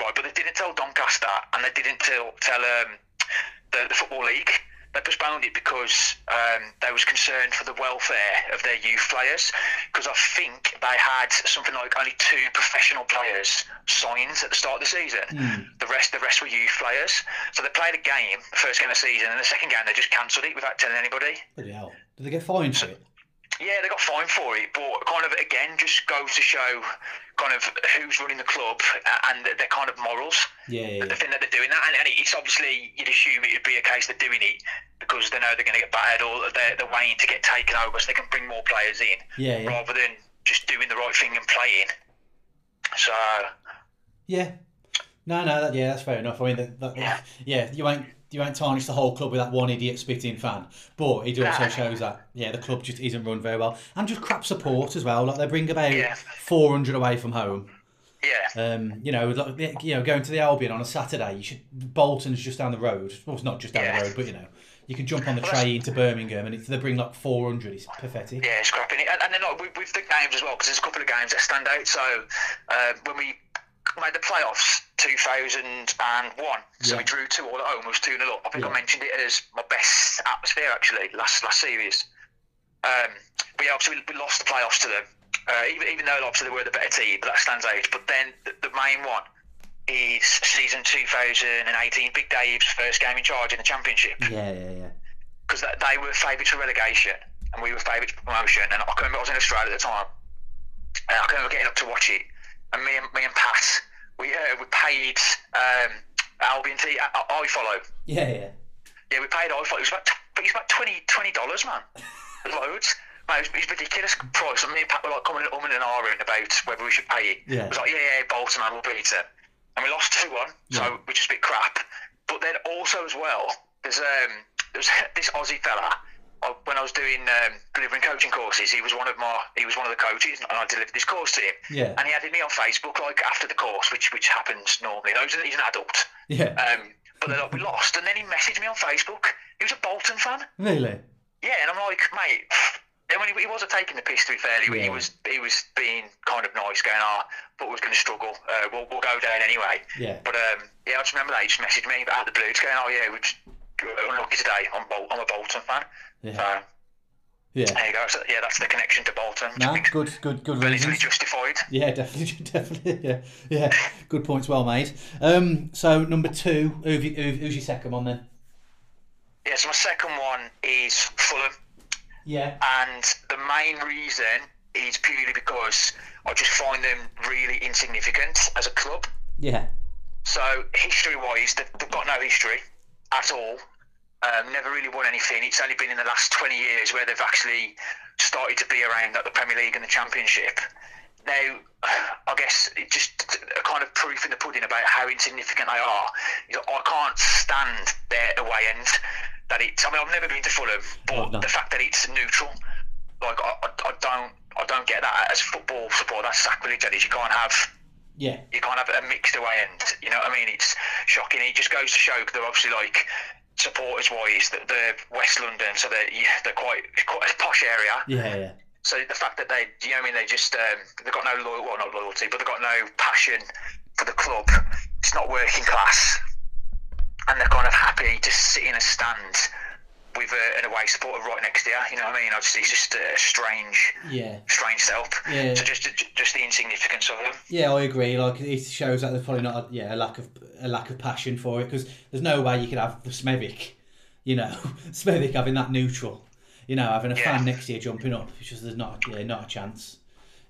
right? But they didn't tell Doncaster, and they didn't tell tell um the, the football league. They postponed it because um, they was concerned for the welfare of their youth players. Because I think they had something like only two professional players signed at the start of the season. Mm. The rest, the rest were youth players. So they played a game, the first game of the season, and the second game they just cancelled it without telling anybody. Bloody hell. Did they get fined for it? Yeah, they got fined for it, but kind of again just goes to show kind of who's running the club and their kind of morals. Yeah, yeah, The thing that they're doing that, and, and it's obviously you'd assume it would be a case they're doing it because they know they're going to get battered or they're, they're waiting to get taken over so they can bring more players in Yeah, yeah. rather than just doing the right thing and playing. So Yeah. No, no, that, yeah, that's fair enough. I mean, that, that, yeah. Yeah. you ain't you ain't tarnish the whole club with that one idiot spitting fan, but it also shows that yeah, the club just isn't run very well, and just crap support as well. Like they bring about Yeah. four hundred away from home. yeah, Um, you know, like you know, going to the Albion on a Saturday, you should Bolton's just down the road. Well, it's not just down Yeah. the road, but you know, you can jump on the Well, train to Birmingham, and it's, they bring like four hundred. It's pathetic. yeah, scrapping it, and, and then like with, with the games as well because there's a couple of games that stand out. So uh, when we made the playoffs 2001, so Yeah. we drew two all at home. It was two 0 up. I think Yeah. I mentioned it as my best atmosphere actually last last series. Um, but yeah, obviously we, we lost the playoffs to them. Uh, even even though obviously they were the better team, but that stands out. But then the, the main one is season 2018, Big Dave's first game in charge in the championship Yeah, yeah, yeah. because they were favourites for relegation and we were favourites for promotion. And I can remember I was in Australia at the time, and I can remember getting up to watch it. And me and me and Pat, we uh, we paid um, Albion T. I, I follow. Yeah, yeah. Yeah, we paid iFollow. It was about it was about 20 dollars, man. Loads. Mate, it was, it was ridiculous price. And me and Pat were like coming umming and ahhing about whether we should pay it. Yeah. It was like, yeah, yeah, Bolton, man, we'll beat it. And we lost 2 1, Yeah. so which is a bit crap. But then also as well, there's um there's this Aussie fella. I, when I was doing um, delivering coaching courses, he was one of my he was one of the coaches, and I delivered this course to him. Yeah. And he added me on Facebook like after the course, which which happens normally. Those he's an adult. Yeah. Um, but then like, we lost, and then he messaged me on Facebook. He was a Bolton fan. Really? Yeah, and I'm like, mate. I mean, he, he wasn't taking the piss to be fairly. He was he was being kind of nice, going, "Ah, but we're going to struggle. Uh, we'll, we'll go down anyway." Yeah. But um, yeah, I just remember that he just messaged me out of the blue, just going, "Oh yeah, we're just unlucky today. I'm Bol- I'm a Bolton fan." Yeah. So Yeah. there you go. So, yeah, that's the connection to Bolton. Nah, good, good, good relatively reasons. justified. Yeah, definitely, definitely. Yeah, yeah. Good points, well made. Um, so number two, who who, who's your second one then? Yeah, so my second one is Fulham. Yeah. and the main reason is purely because I just find them really insignificant as a club. Yeah. So history-wise, they've, they've got no history at all. Um, never really won anything. It's only been in the last 20 years where they've actually started to be around at the Premier League and the Championship. Now, I guess it just a kind of proof in the pudding about how insignificant they are. You know, I can't stand their away end. That it's. I mean, I've never been to Fulham, but no. the fact that it's neutral, like I, I, I don't, I don't get that as football support. That's sacrilege. That is. You can't have Yeah. you can't have a mixed away end. You know what I mean? It's shocking. It just goes to show they're obviously like supporters wise that they're West London, so they're yeah, they're quite quite a posh area. Yeah, yeah. So the fact that they, you know, what I mean, they just um, they've got no loyal, well, not loyalty, but they've got no passion for the club. It's not working class, and they're kind of happy to sit in a stand with a, an away supporter right next to you. You know what I mean? Just, it's just a strange, Yeah. strange setup. Yeah. So just just the insignificance of them. Yeah, I agree. Like it shows that there's probably not a, yeah a lack of a lack of passion for it because there's no way you could have the Smethwick, you know, Smethwick having that neutral, you know, having a Yeah. fan next to you jumping up. It's just there's not yeah not a chance.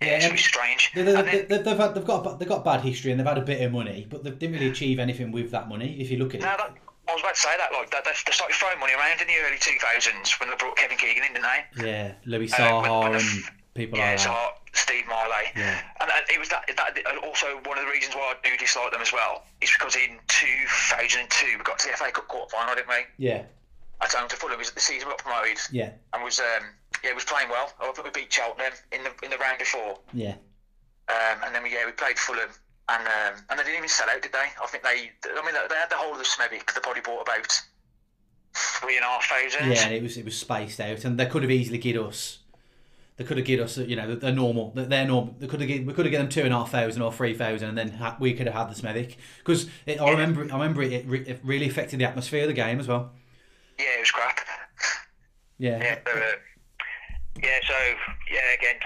Yeah, it's really strange. They, they, then, they, they've, had, they've got a they've got bad history and they've had a bit of money, but they didn't really achieve anything with that money. If you look at it, that, I was about to say that. Like, that, they, they started throwing money around in the early 2000s when they brought Kevin Keegan in, didn't they? yeah, Louis Uh, when- Saha when and people yeah, like so that. Steve Marlet. Yeah. And, it was that, that. Also, one of the reasons why I do dislike them as well is because in 2002 we got to the FA Cup quarter final, didn't we? Yeah, At home to Fulham, it was the season we got promoted yeah, and was um, yeah, was playing well. I think we beat Cheltenham in the in the round before. yeah, Um, and then we yeah we played Fulham, and um, and they didn't even sell out, did they? I think they. I mean, they had the whole of the Smethwick. They probably bought about three and a half thousand. yeah. And it was it was spaced out, and they could have easily get us. They could have get us, you know, they're normal. They're they're normal. They could have get, we could have get them two and a half thousand or three thousand, and then ha- we could have had the Smethwick because I remember I remember it, it, re- it really affected the atmosphere of the game as well. Yeah, it was crap. Yeah, Yeah, yeah. So yeah, again,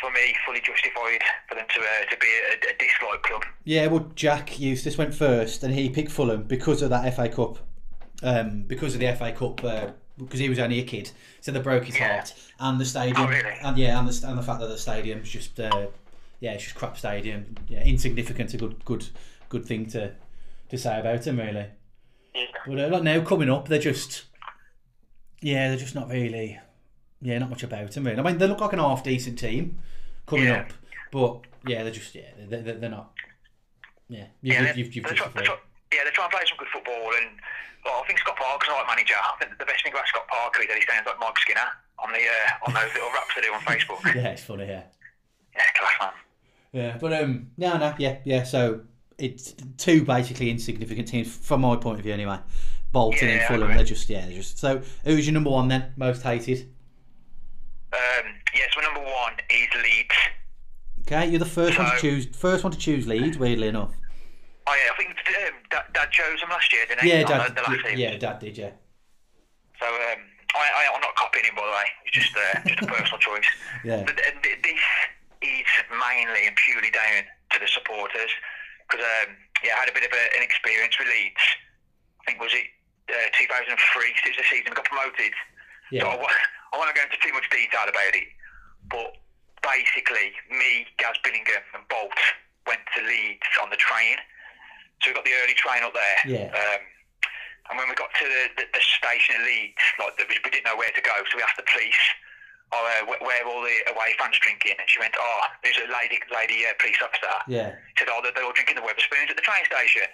for me, fully justified for them to uh, to be a, a dislike club. Yeah, well, Jack Eustace went first, and he picked Fulham because of that FA Cup. Um, because of the FA Cup, uh, because he was only a kid, so they broke his Yeah. heart, and the stadium, Oh, really? and yeah, and the, and the fact that the stadium's just, uh, yeah, it's just crap stadium. Yeah, insignificant. A good, good, good thing to to say about him, really. Yeah. But uh, like now coming up, they're just, yeah, they're just not really, yeah, not much about them really. I mean, they look like an half decent team coming Yeah. up, but yeah, they're just, yeah, they're, they're, they're not. Yeah, you've, Yeah, they're, you've, you've they're, try, they're, try, yeah, they're trying to play some good football, and well, I think Scott Parker's the right manager. I think the best thing about Scott Parker is that he sounds like Mike Skinner on the uh, on those little raps they do on Facebook. Yeah, it's funny. Yeah, yeah, class man. yeah, but um, no, no, yeah, yeah. So it's two basically insignificant teams from my point of view, anyway. Bolton and Yeah, I Fulham, they're just, yeah, they're just. So who's your number one then? Most hated. Um, yes, my number one is Leeds. Okay, you're the first one to choose. First one to choose Leeds. Weirdly enough. Oh yeah, I think um, Dad, Dad chose them last year, didn't he? Yeah, On Dad. the, the last team. Yeah, Dad did. Yeah. So um, I, I, I'm not copying him by the way. He's just uh, just a personal choice. Yeah. But uh, this is mainly and purely down to the supporters because um, yeah, I had a bit of a, an experience with Leeds. I think was it uh, 2003. So it was the season we got promoted. So I, Yeah. I won't go into too much detail about it, but basically, me, Gaz Billingham, and Bolt went to Leeds on the train. So we got the early train up there. Yeah. Um, and when we got to the, the, the station at Leeds, like we we didn't know where to go, so we asked the police, "Oh, uh, where, all the away fans drinking?" And she went, "Oh, there's a lady, lady uh, police officer." Yeah. said, "Oh, they're, they're all drinking the Wetherspoons at the train station."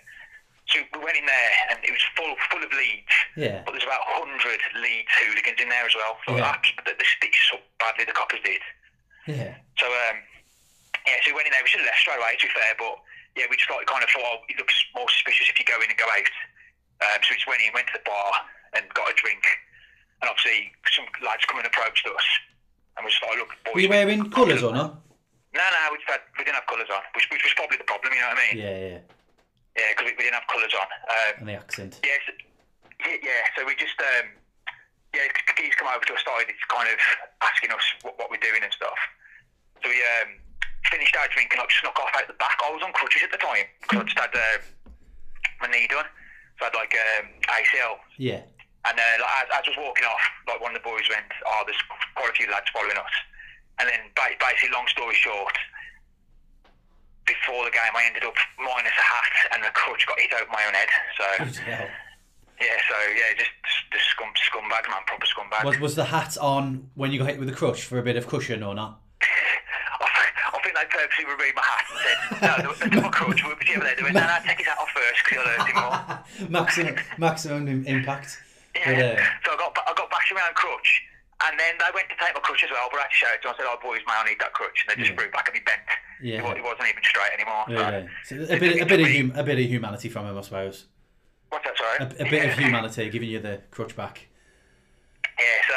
So we went in there, and it was full full of Leeds. Yeah. But there's about 100 Leeds hooligans in there as well. So Yeah. that, the, the stitched up badly, the coppers did. Yeah. So, um, yeah, so we went in there. We should have left straight away, to be fair. But, yeah, we just like, kind of thought, oh, it looks more suspicious if you go in and go out. Um, so we just went in, went to the bar, and got a drink. And obviously, some lads come and approached us. And we just thought, look, boys. Were you wearing colours or not? No, no, we, just had, we didn't have colours on, which, which was probably the problem, you know what I mean? Yeah, yeah. Yeah, because we, we didn't have colours on. Um, And the accent. Yes, yeah, yeah. So we just, um, yeah, Keys come over to us, started kind of asking us what, what we're doing and stuff. So we um, finished our drink and like snuck off out the back. I was on crutches at the time because I just had uh, my knee done. So I had like um, ACL. Yeah. And uh, like, as, as I was walking off, like one of the boys went, "Oh, there's quite a few lads following us." And then, basically, long story short, before the game, I ended up minus a hat, and the crutch got hit over my own head. So yeah, so yeah, just just scum scumbag, man, proper scumbag. Was was the hat on when you got hit with the crush for a bit of cushion or not? I, think- I think they purposely removed my hat and said, "No, they took my crutch." We were over there. They went, "No, no, take his hat off first because you'll hurt him more." maximum maximum im- impact. But, Yeah. uh, So I got I got bashed around crutch, and then they went to take my crutch as well. But I had to shout to them. I said, "Oh, boys, mate, I need that crutch," and they just Yeah. threw it back at me bent. Yeah. It, it wasn't even straight anymore. so- yeah. So a bit a bit of hum, a bit of humanity from him, I suppose. What's that? Sorry. A, a bit of humanity, giving you the crutch back. Yeah. So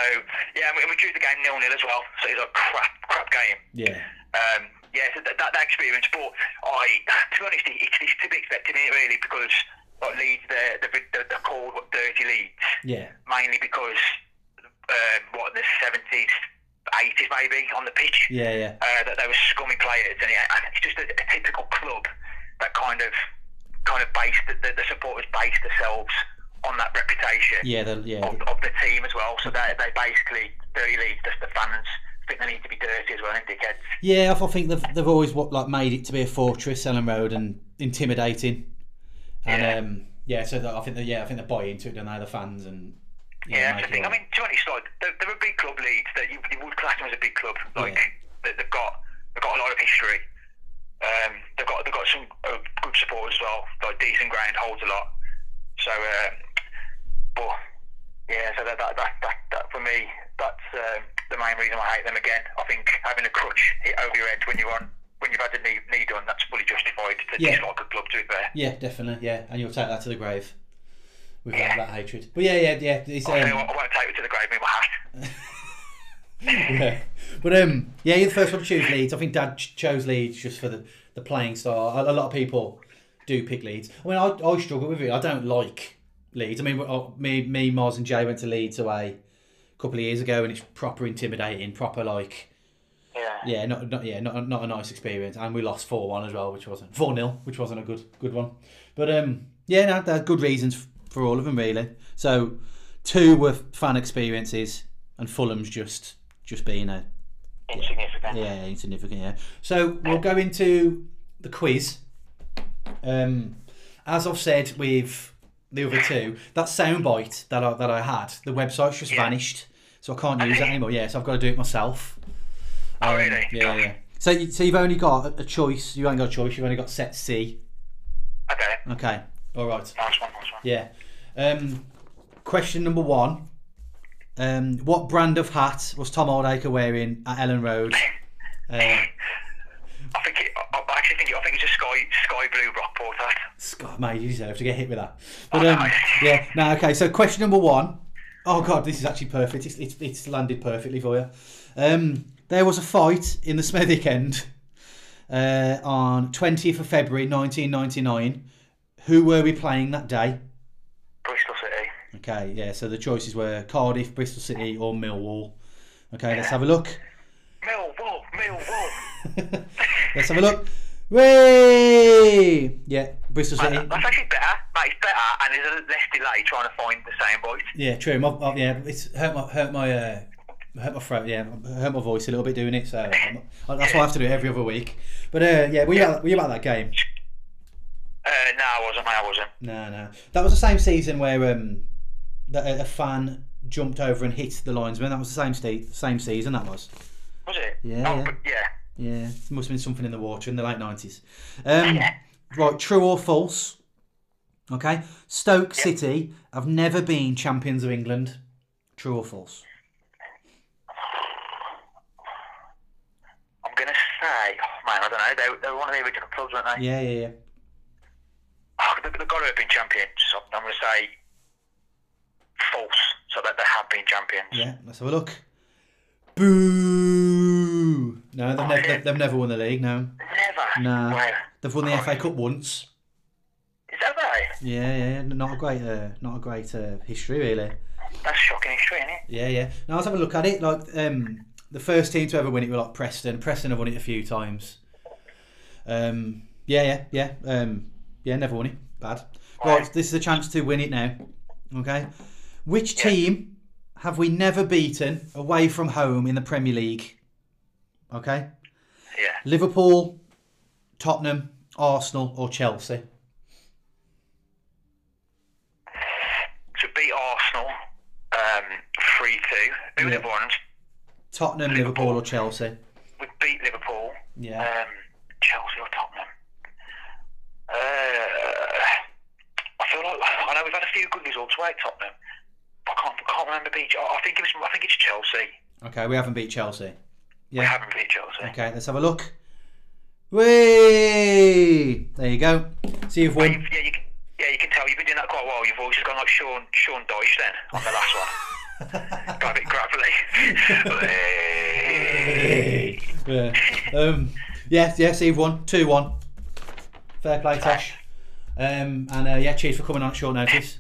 yeah, and we, we drew the game nil nil as well. So it was a crap crap game. Yeah. Um, yeah, so that, that, that experience, but I, to be honest, it, it's, it's to be expected innit, really because like Leeds, they're, they're, they're called what, dirty Leeds, Yeah. mainly because um, what the seventies, eighties maybe on the pitch, Yeah. Yeah. uh, that they were scummy players, and, it, and it's just a, a typical club that kind of kind of based the, the, the supporters based themselves on that reputation Yeah. The, yeah. of, of the team as well. So they they basically Leeds, just the fans think they need to be dirty as well, and dickheads. Yeah, I think they've, they've always what like made it to be a fortress, Elland Road, and intimidating. And Yeah. um, yeah, so that, I think that yeah, I think they buy into it, don't they? The fans and Yeah, that's the thing. I mean, to be honest, like they're, they're a big club, Leeds. That you, you would class them as a big club. Like Yeah. they, they've got they've got a lot of history. Um, they've got they've got some uh, good support as well. Like decent ground holds a lot. So, uh, but yeah, so that that, that, that, that for me, that's um, the main reason I hate them again. I think having a crutch hit over your head when you're on when you've had the knee, knee done, that's fully justified to Yeah. dislike a club. To be fair. yeah, definitely, yeah, and you'll take that to the grave with Yeah. that, that hatred. But yeah, yeah, yeah, I, you um, what, I won't take it to the grave with my hat. yeah. But um, yeah, you're the first one to choose Leeds. I think Dad ch- chose Leeds just for the, the playing style. A, a lot of people do pick Leeds. I mean, I, I struggle with it. I don't like Leeds. I mean, uh, me, me, Mars, and Jay went to Leeds away a couple of years ago, and it's proper intimidating, proper like Yeah. yeah, not, not yeah, not, not a nice experience, and we lost four one as well, which wasn't four 0 which wasn't a good good one. But um, yeah, no, there are good reasons for all of them really. So two were fan experiences, and Fulham's just just being a Insignificant. yeah insignificant. Yeah. So we'll go into the quiz. Um, as I've said with the other two, that soundbite that I that I had, the website's just Yeah. vanished, so I can't use it anymore. Yeah, so I've got to do it myself. Oh, Um, really? Yeah, yeah. So, you, so you've only got a- choice. You ain't got a choice. You've only got set C. Okay. Okay. All right. Nice one, nice one. Yeah. Um, question number one. Um, what brand of hat was Tom Oldacre wearing at Elland Road? Uh, I think it, I, I actually think it, I think it's a sky sky blue Rockport hat. Scott, mate, you deserve to get hit with that. But um, yeah, no, okay. So question number one. Oh god, this is actually perfect. It's it's, it's landed perfectly for you. Um, there was a fight in the Smethwick end uh, on twentieth of February, nineteen ninety nine. Who were we playing that day? Okay, yeah. So the choices were Cardiff, Bristol City, or Millwall. Okay, let's have a look. Millwall, Millwall. let's have a look. Way! Yeah, Bristol City. That's actually better. Mate, it's better, and there's a less delay trying to find the same voice. Yeah, true. My, my- yeah, it's hurt my hurt my uh, hurt my throat. Yeah, hurt my voice a little bit doing it. So I'm- that's why I have to do it every other week. But uh, yeah, were you, About, were you about that game? Uh, no, I wasn't. I wasn't. No, no. That was the same season where um, that a, fan jumped over and hit the linesman. That was the same sta- same season. That was. Was it? Yeah, Oh, yeah. yeah. Yeah, must have been something in the water in the late nineties. Um, right, true or false? Okay, Stoke City have never been champions of England. True or false? I'm gonna say, oh, man, I don't know. They, they were one of the original clubs, weren't they? Yeah, yeah, yeah. Oh, they, they've got to have been champions. I'm gonna say false. So that they have been champions. Yeah, let's have a look. Boo! No, they've, never, they've, they've never won the league. No, Never. Nah. Wow. they've won the FA Cup once. Is that right? Yeah, yeah, not a great, uh, not a great uh, history really. That's shocking history, isn't it? Yeah, yeah. Now let's have a look at it. Like um, the first team to ever win it were like Preston. Preston have won it a few times. Um, yeah, yeah, yeah. Um, yeah, never won it. Bad. Right, this is a chance to win it now. Okay. Which team have we never beaten away from home in the Premier League? Okay. Yeah. Liverpool, Tottenham, Arsenal, or Chelsea? To beat Arsenal, um, three two. Who Yeah. the ones? Tottenham, Liverpool, or Chelsea? We beat Liverpool. Yeah. Um, Chelsea or Tottenham. Uh, I feel like I know we've had a few good results away at Tottenham. Can't, remember beat. I think it was. I think it's Chelsea. Okay, we haven't beat Chelsea. Yeah. We haven't beat Chelsea. Okay, let's have a look. Whee! There you go. See you've But won. yeah, you can, yeah, you can tell you've been doing that quite a while. Your voice has gone like Sean Sean Dyche then on the last one. Got a bit gravelly. Yeah. Um, yeah, yeah, so won. 2 1. Fair play, Tash. Um, and uh, yeah, cheers for coming on at short notice.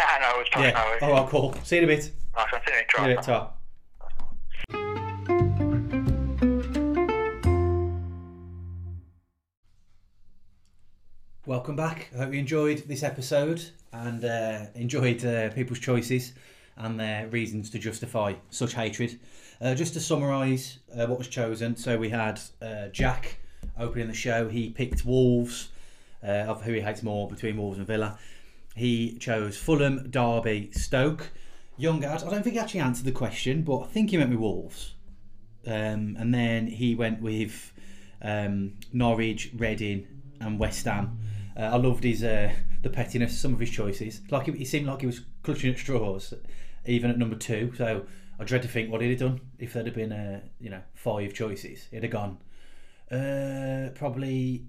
yeah, no, it's fine. Yeah. No, it's All right, cool. See you in a bit. nice. I'm feeling it. See you in a bit, ta. Welcome back. I hope you enjoyed this episode and uh, enjoyed uh, people's choices and their reasons to justify such hatred. Uh, just to summarise uh, what was chosen, so we had uh, Jack opening the show. He picked Wolves, uh, of who he hates more between Wolves and Villa. He chose Fulham, Derby, Stoke. Young I don't think he actually answered the question, but I think he went with Wolves. Um, and then he went with um, Norwich, Reading, and West Ham. Uh, I loved his uh, the pettiness, of some of his choices. Like he, he seemed like he was clutching at straws, even at number two. So I dread to think what he'd have done if there'd have been uh, you know five choices. He'd have gone uh, probably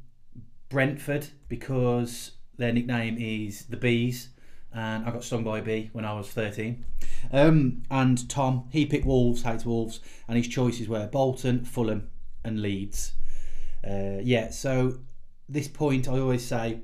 Brentford because their nickname is the Bees, and I got stung by a bee when I was thirteen. Um, and Tom, he picked Wolves, hates Wolves, and his choices were Bolton, Fulham, and Leeds. Uh, yeah, so this point I always say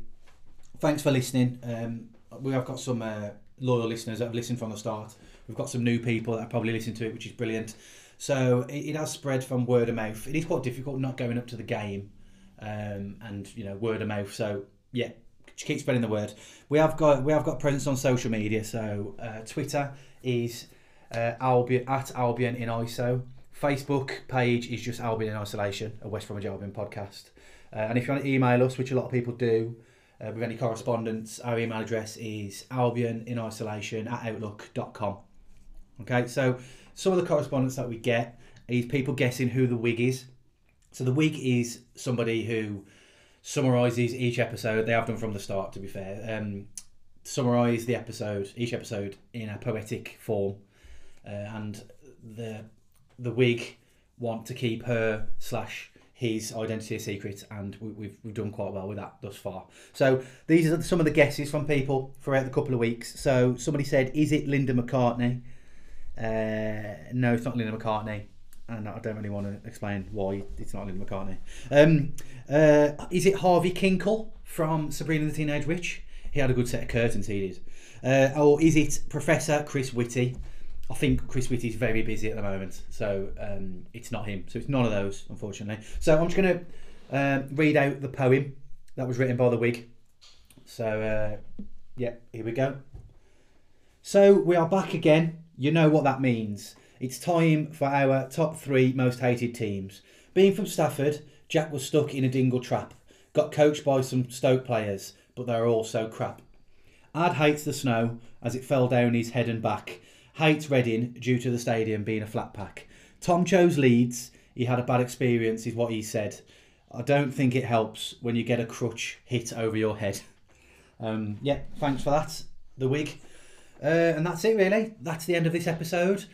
thanks for listening. Um, we have got some uh, loyal listeners that have listened from the start. We've got some new people that have probably listened to it, which is brilliant. So it, it has spread from word of mouth. It is quite difficult not going up to the game um, and you know word of mouth. So yeah, keep spreading the word. We have got we have got presence on social media. So uh, Twitter is uh, Albion at Albion in ISO. Facebook page is just Albion in Isolation, a West Bromwich Albion podcast. Uh, and if you want to email us, which a lot of people do, uh, with any correspondence, our email address is Albion in Isolation at outlook.com. Okay, so some of the correspondence that we get is people guessing who the wig is. So the wig is somebody who summarises each episode. They have done from the start, to be fair. Um, summarise the episode, each episode, in a poetic form, uh, and the the wig want to keep her slash his identity a secret, and we, we've we've done quite well with that thus far. So these are some of the guesses from people throughout the couple of weeks. So somebody said, "Is it Linda McCartney?" Uh, no, it's not Linda McCartney, and I don't really want to explain why it's not Linda McCartney. Um, uh, is it Harvey Kinkle from Sabrina the Teenage Witch? He had a good set of curtains, he did. Uh, or is it Professor Chris Whitty? I think Chris Whitty's very busy at the moment, so um, it's not him. So it's none of those, unfortunately. So I'm just going to uh, read out the poem that was written by the wig. So uh, yeah, here we go. So we are back again. You know what that means. It's time for our top three most hated teams. Being from Stafford, Jack was stuck in a dingle trap. Got coached by some Stoke players, but they're all so crap. Ad hates the snow as it fell down his head and back. Hates Reading due to the stadium being a flat pack. Tom chose Leeds. He had a bad experience, is what he said. I don't think it helps when you get a crutch hit over your head. Um, yeah, thanks for that, the wig. Uh, and that's it, really. That's the end of this episode.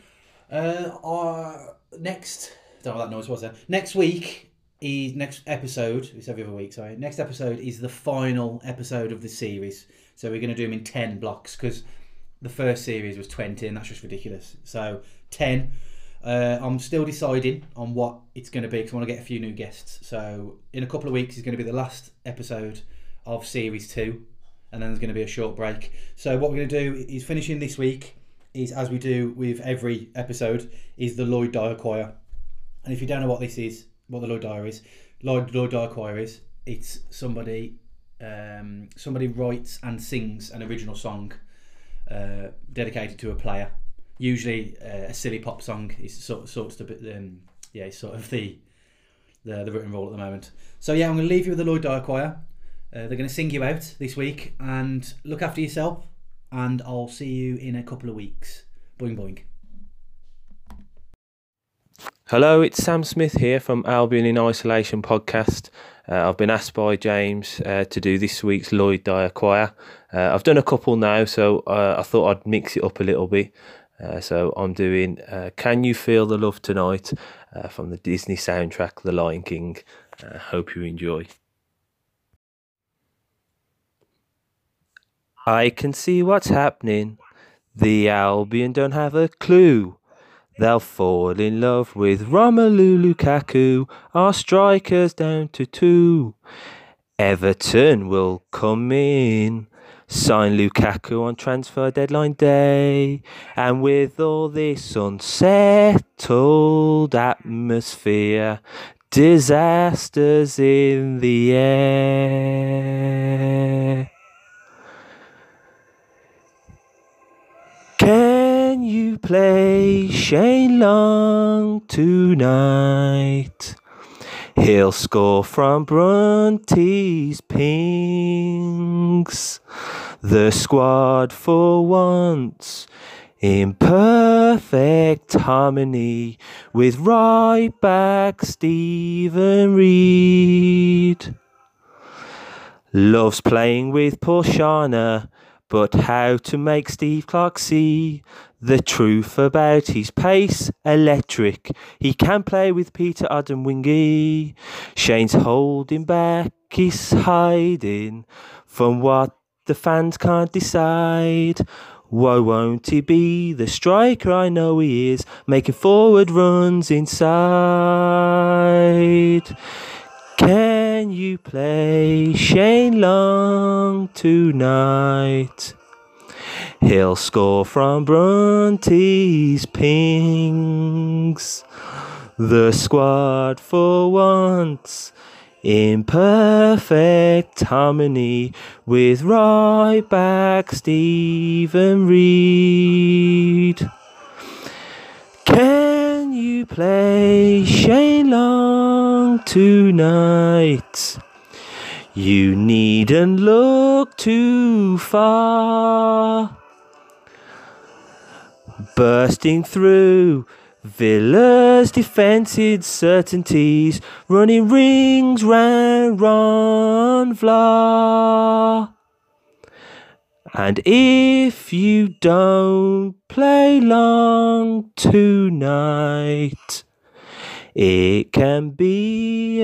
Uh, our next, don't know what that noise was there. Next week is next episode. It's every other week. Sorry. Next episode is the final episode of the series. So we're going to do them in ten blocks because the first series was twenty, and that's just ridiculous. So ten. Uh, I'm still deciding on what it's going to be because I want to get a few new guests. So in a couple of weeks is going to be the last episode of series two, and then there's going to be a short break. So what we're going to do is finishing this week is as we do with every episode is the Lloyd Dyer Choir. And if you don't know what this is, what the Lloyd Dyer is, Lloyd Lloyd Dyer Choir is, it's somebody um, somebody writes and sings an original song uh, dedicated to a player. Usually uh, a silly pop song is sort sorts of um, yeah, sort of the the, the written role at the moment. So yeah, I'm going to leave you with the Lloyd Dyer Choir. Uh, they're going to sing you out this week and look after yourself. And I'll see you in a couple of weeks. Boing boing. Hello, it's Sam Smith here from Albion in Isolation podcast. Uh, I've been asked by James uh, to do this week's Lloyd Dyer Choir. Uh, I've done a couple now, so uh, I thought I'd mix it up a little bit. Uh, so I'm doing uh, Can You Feel the Love Tonight from the Disney soundtrack The Lion King. hope you enjoy. I can see what's happening. The Albion don't have a clue. They'll fall in love with Romelu Lukaku, our strikers down to two. Everton will come in, sign Lukaku on transfer deadline day, and with all this unsettled atmosphere, disasters in the air. Can you play Shane Long tonight? He'll score from Brunty's pings. The squad for once in perfect harmony with right back Steven Reid. Loves playing with Porshana but how to make Steve Clarke see the truth about his pace electric. He can play with Peter Odemwingie. Shane's holding back, he's hiding from what the fans can't decide. Why won't he be the striker I know he is, making forward runs inside? Can you play Shane Long tonight? He'll score from Brunty's pings. The squad for once in perfect harmony with right back Steven Reid. Can you play Shane Long tonight? You needn't look too far. Bursting through Villa's defensive certainties, running rings round Ron Vlaar. And if you don't play long tonight, it can be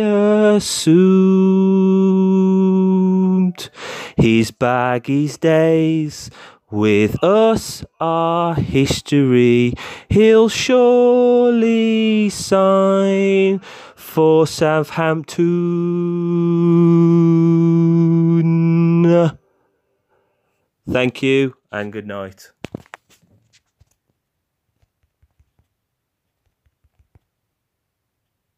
his baggy's days with us are history. He'll surely sign for Southampton. Thank you and good night.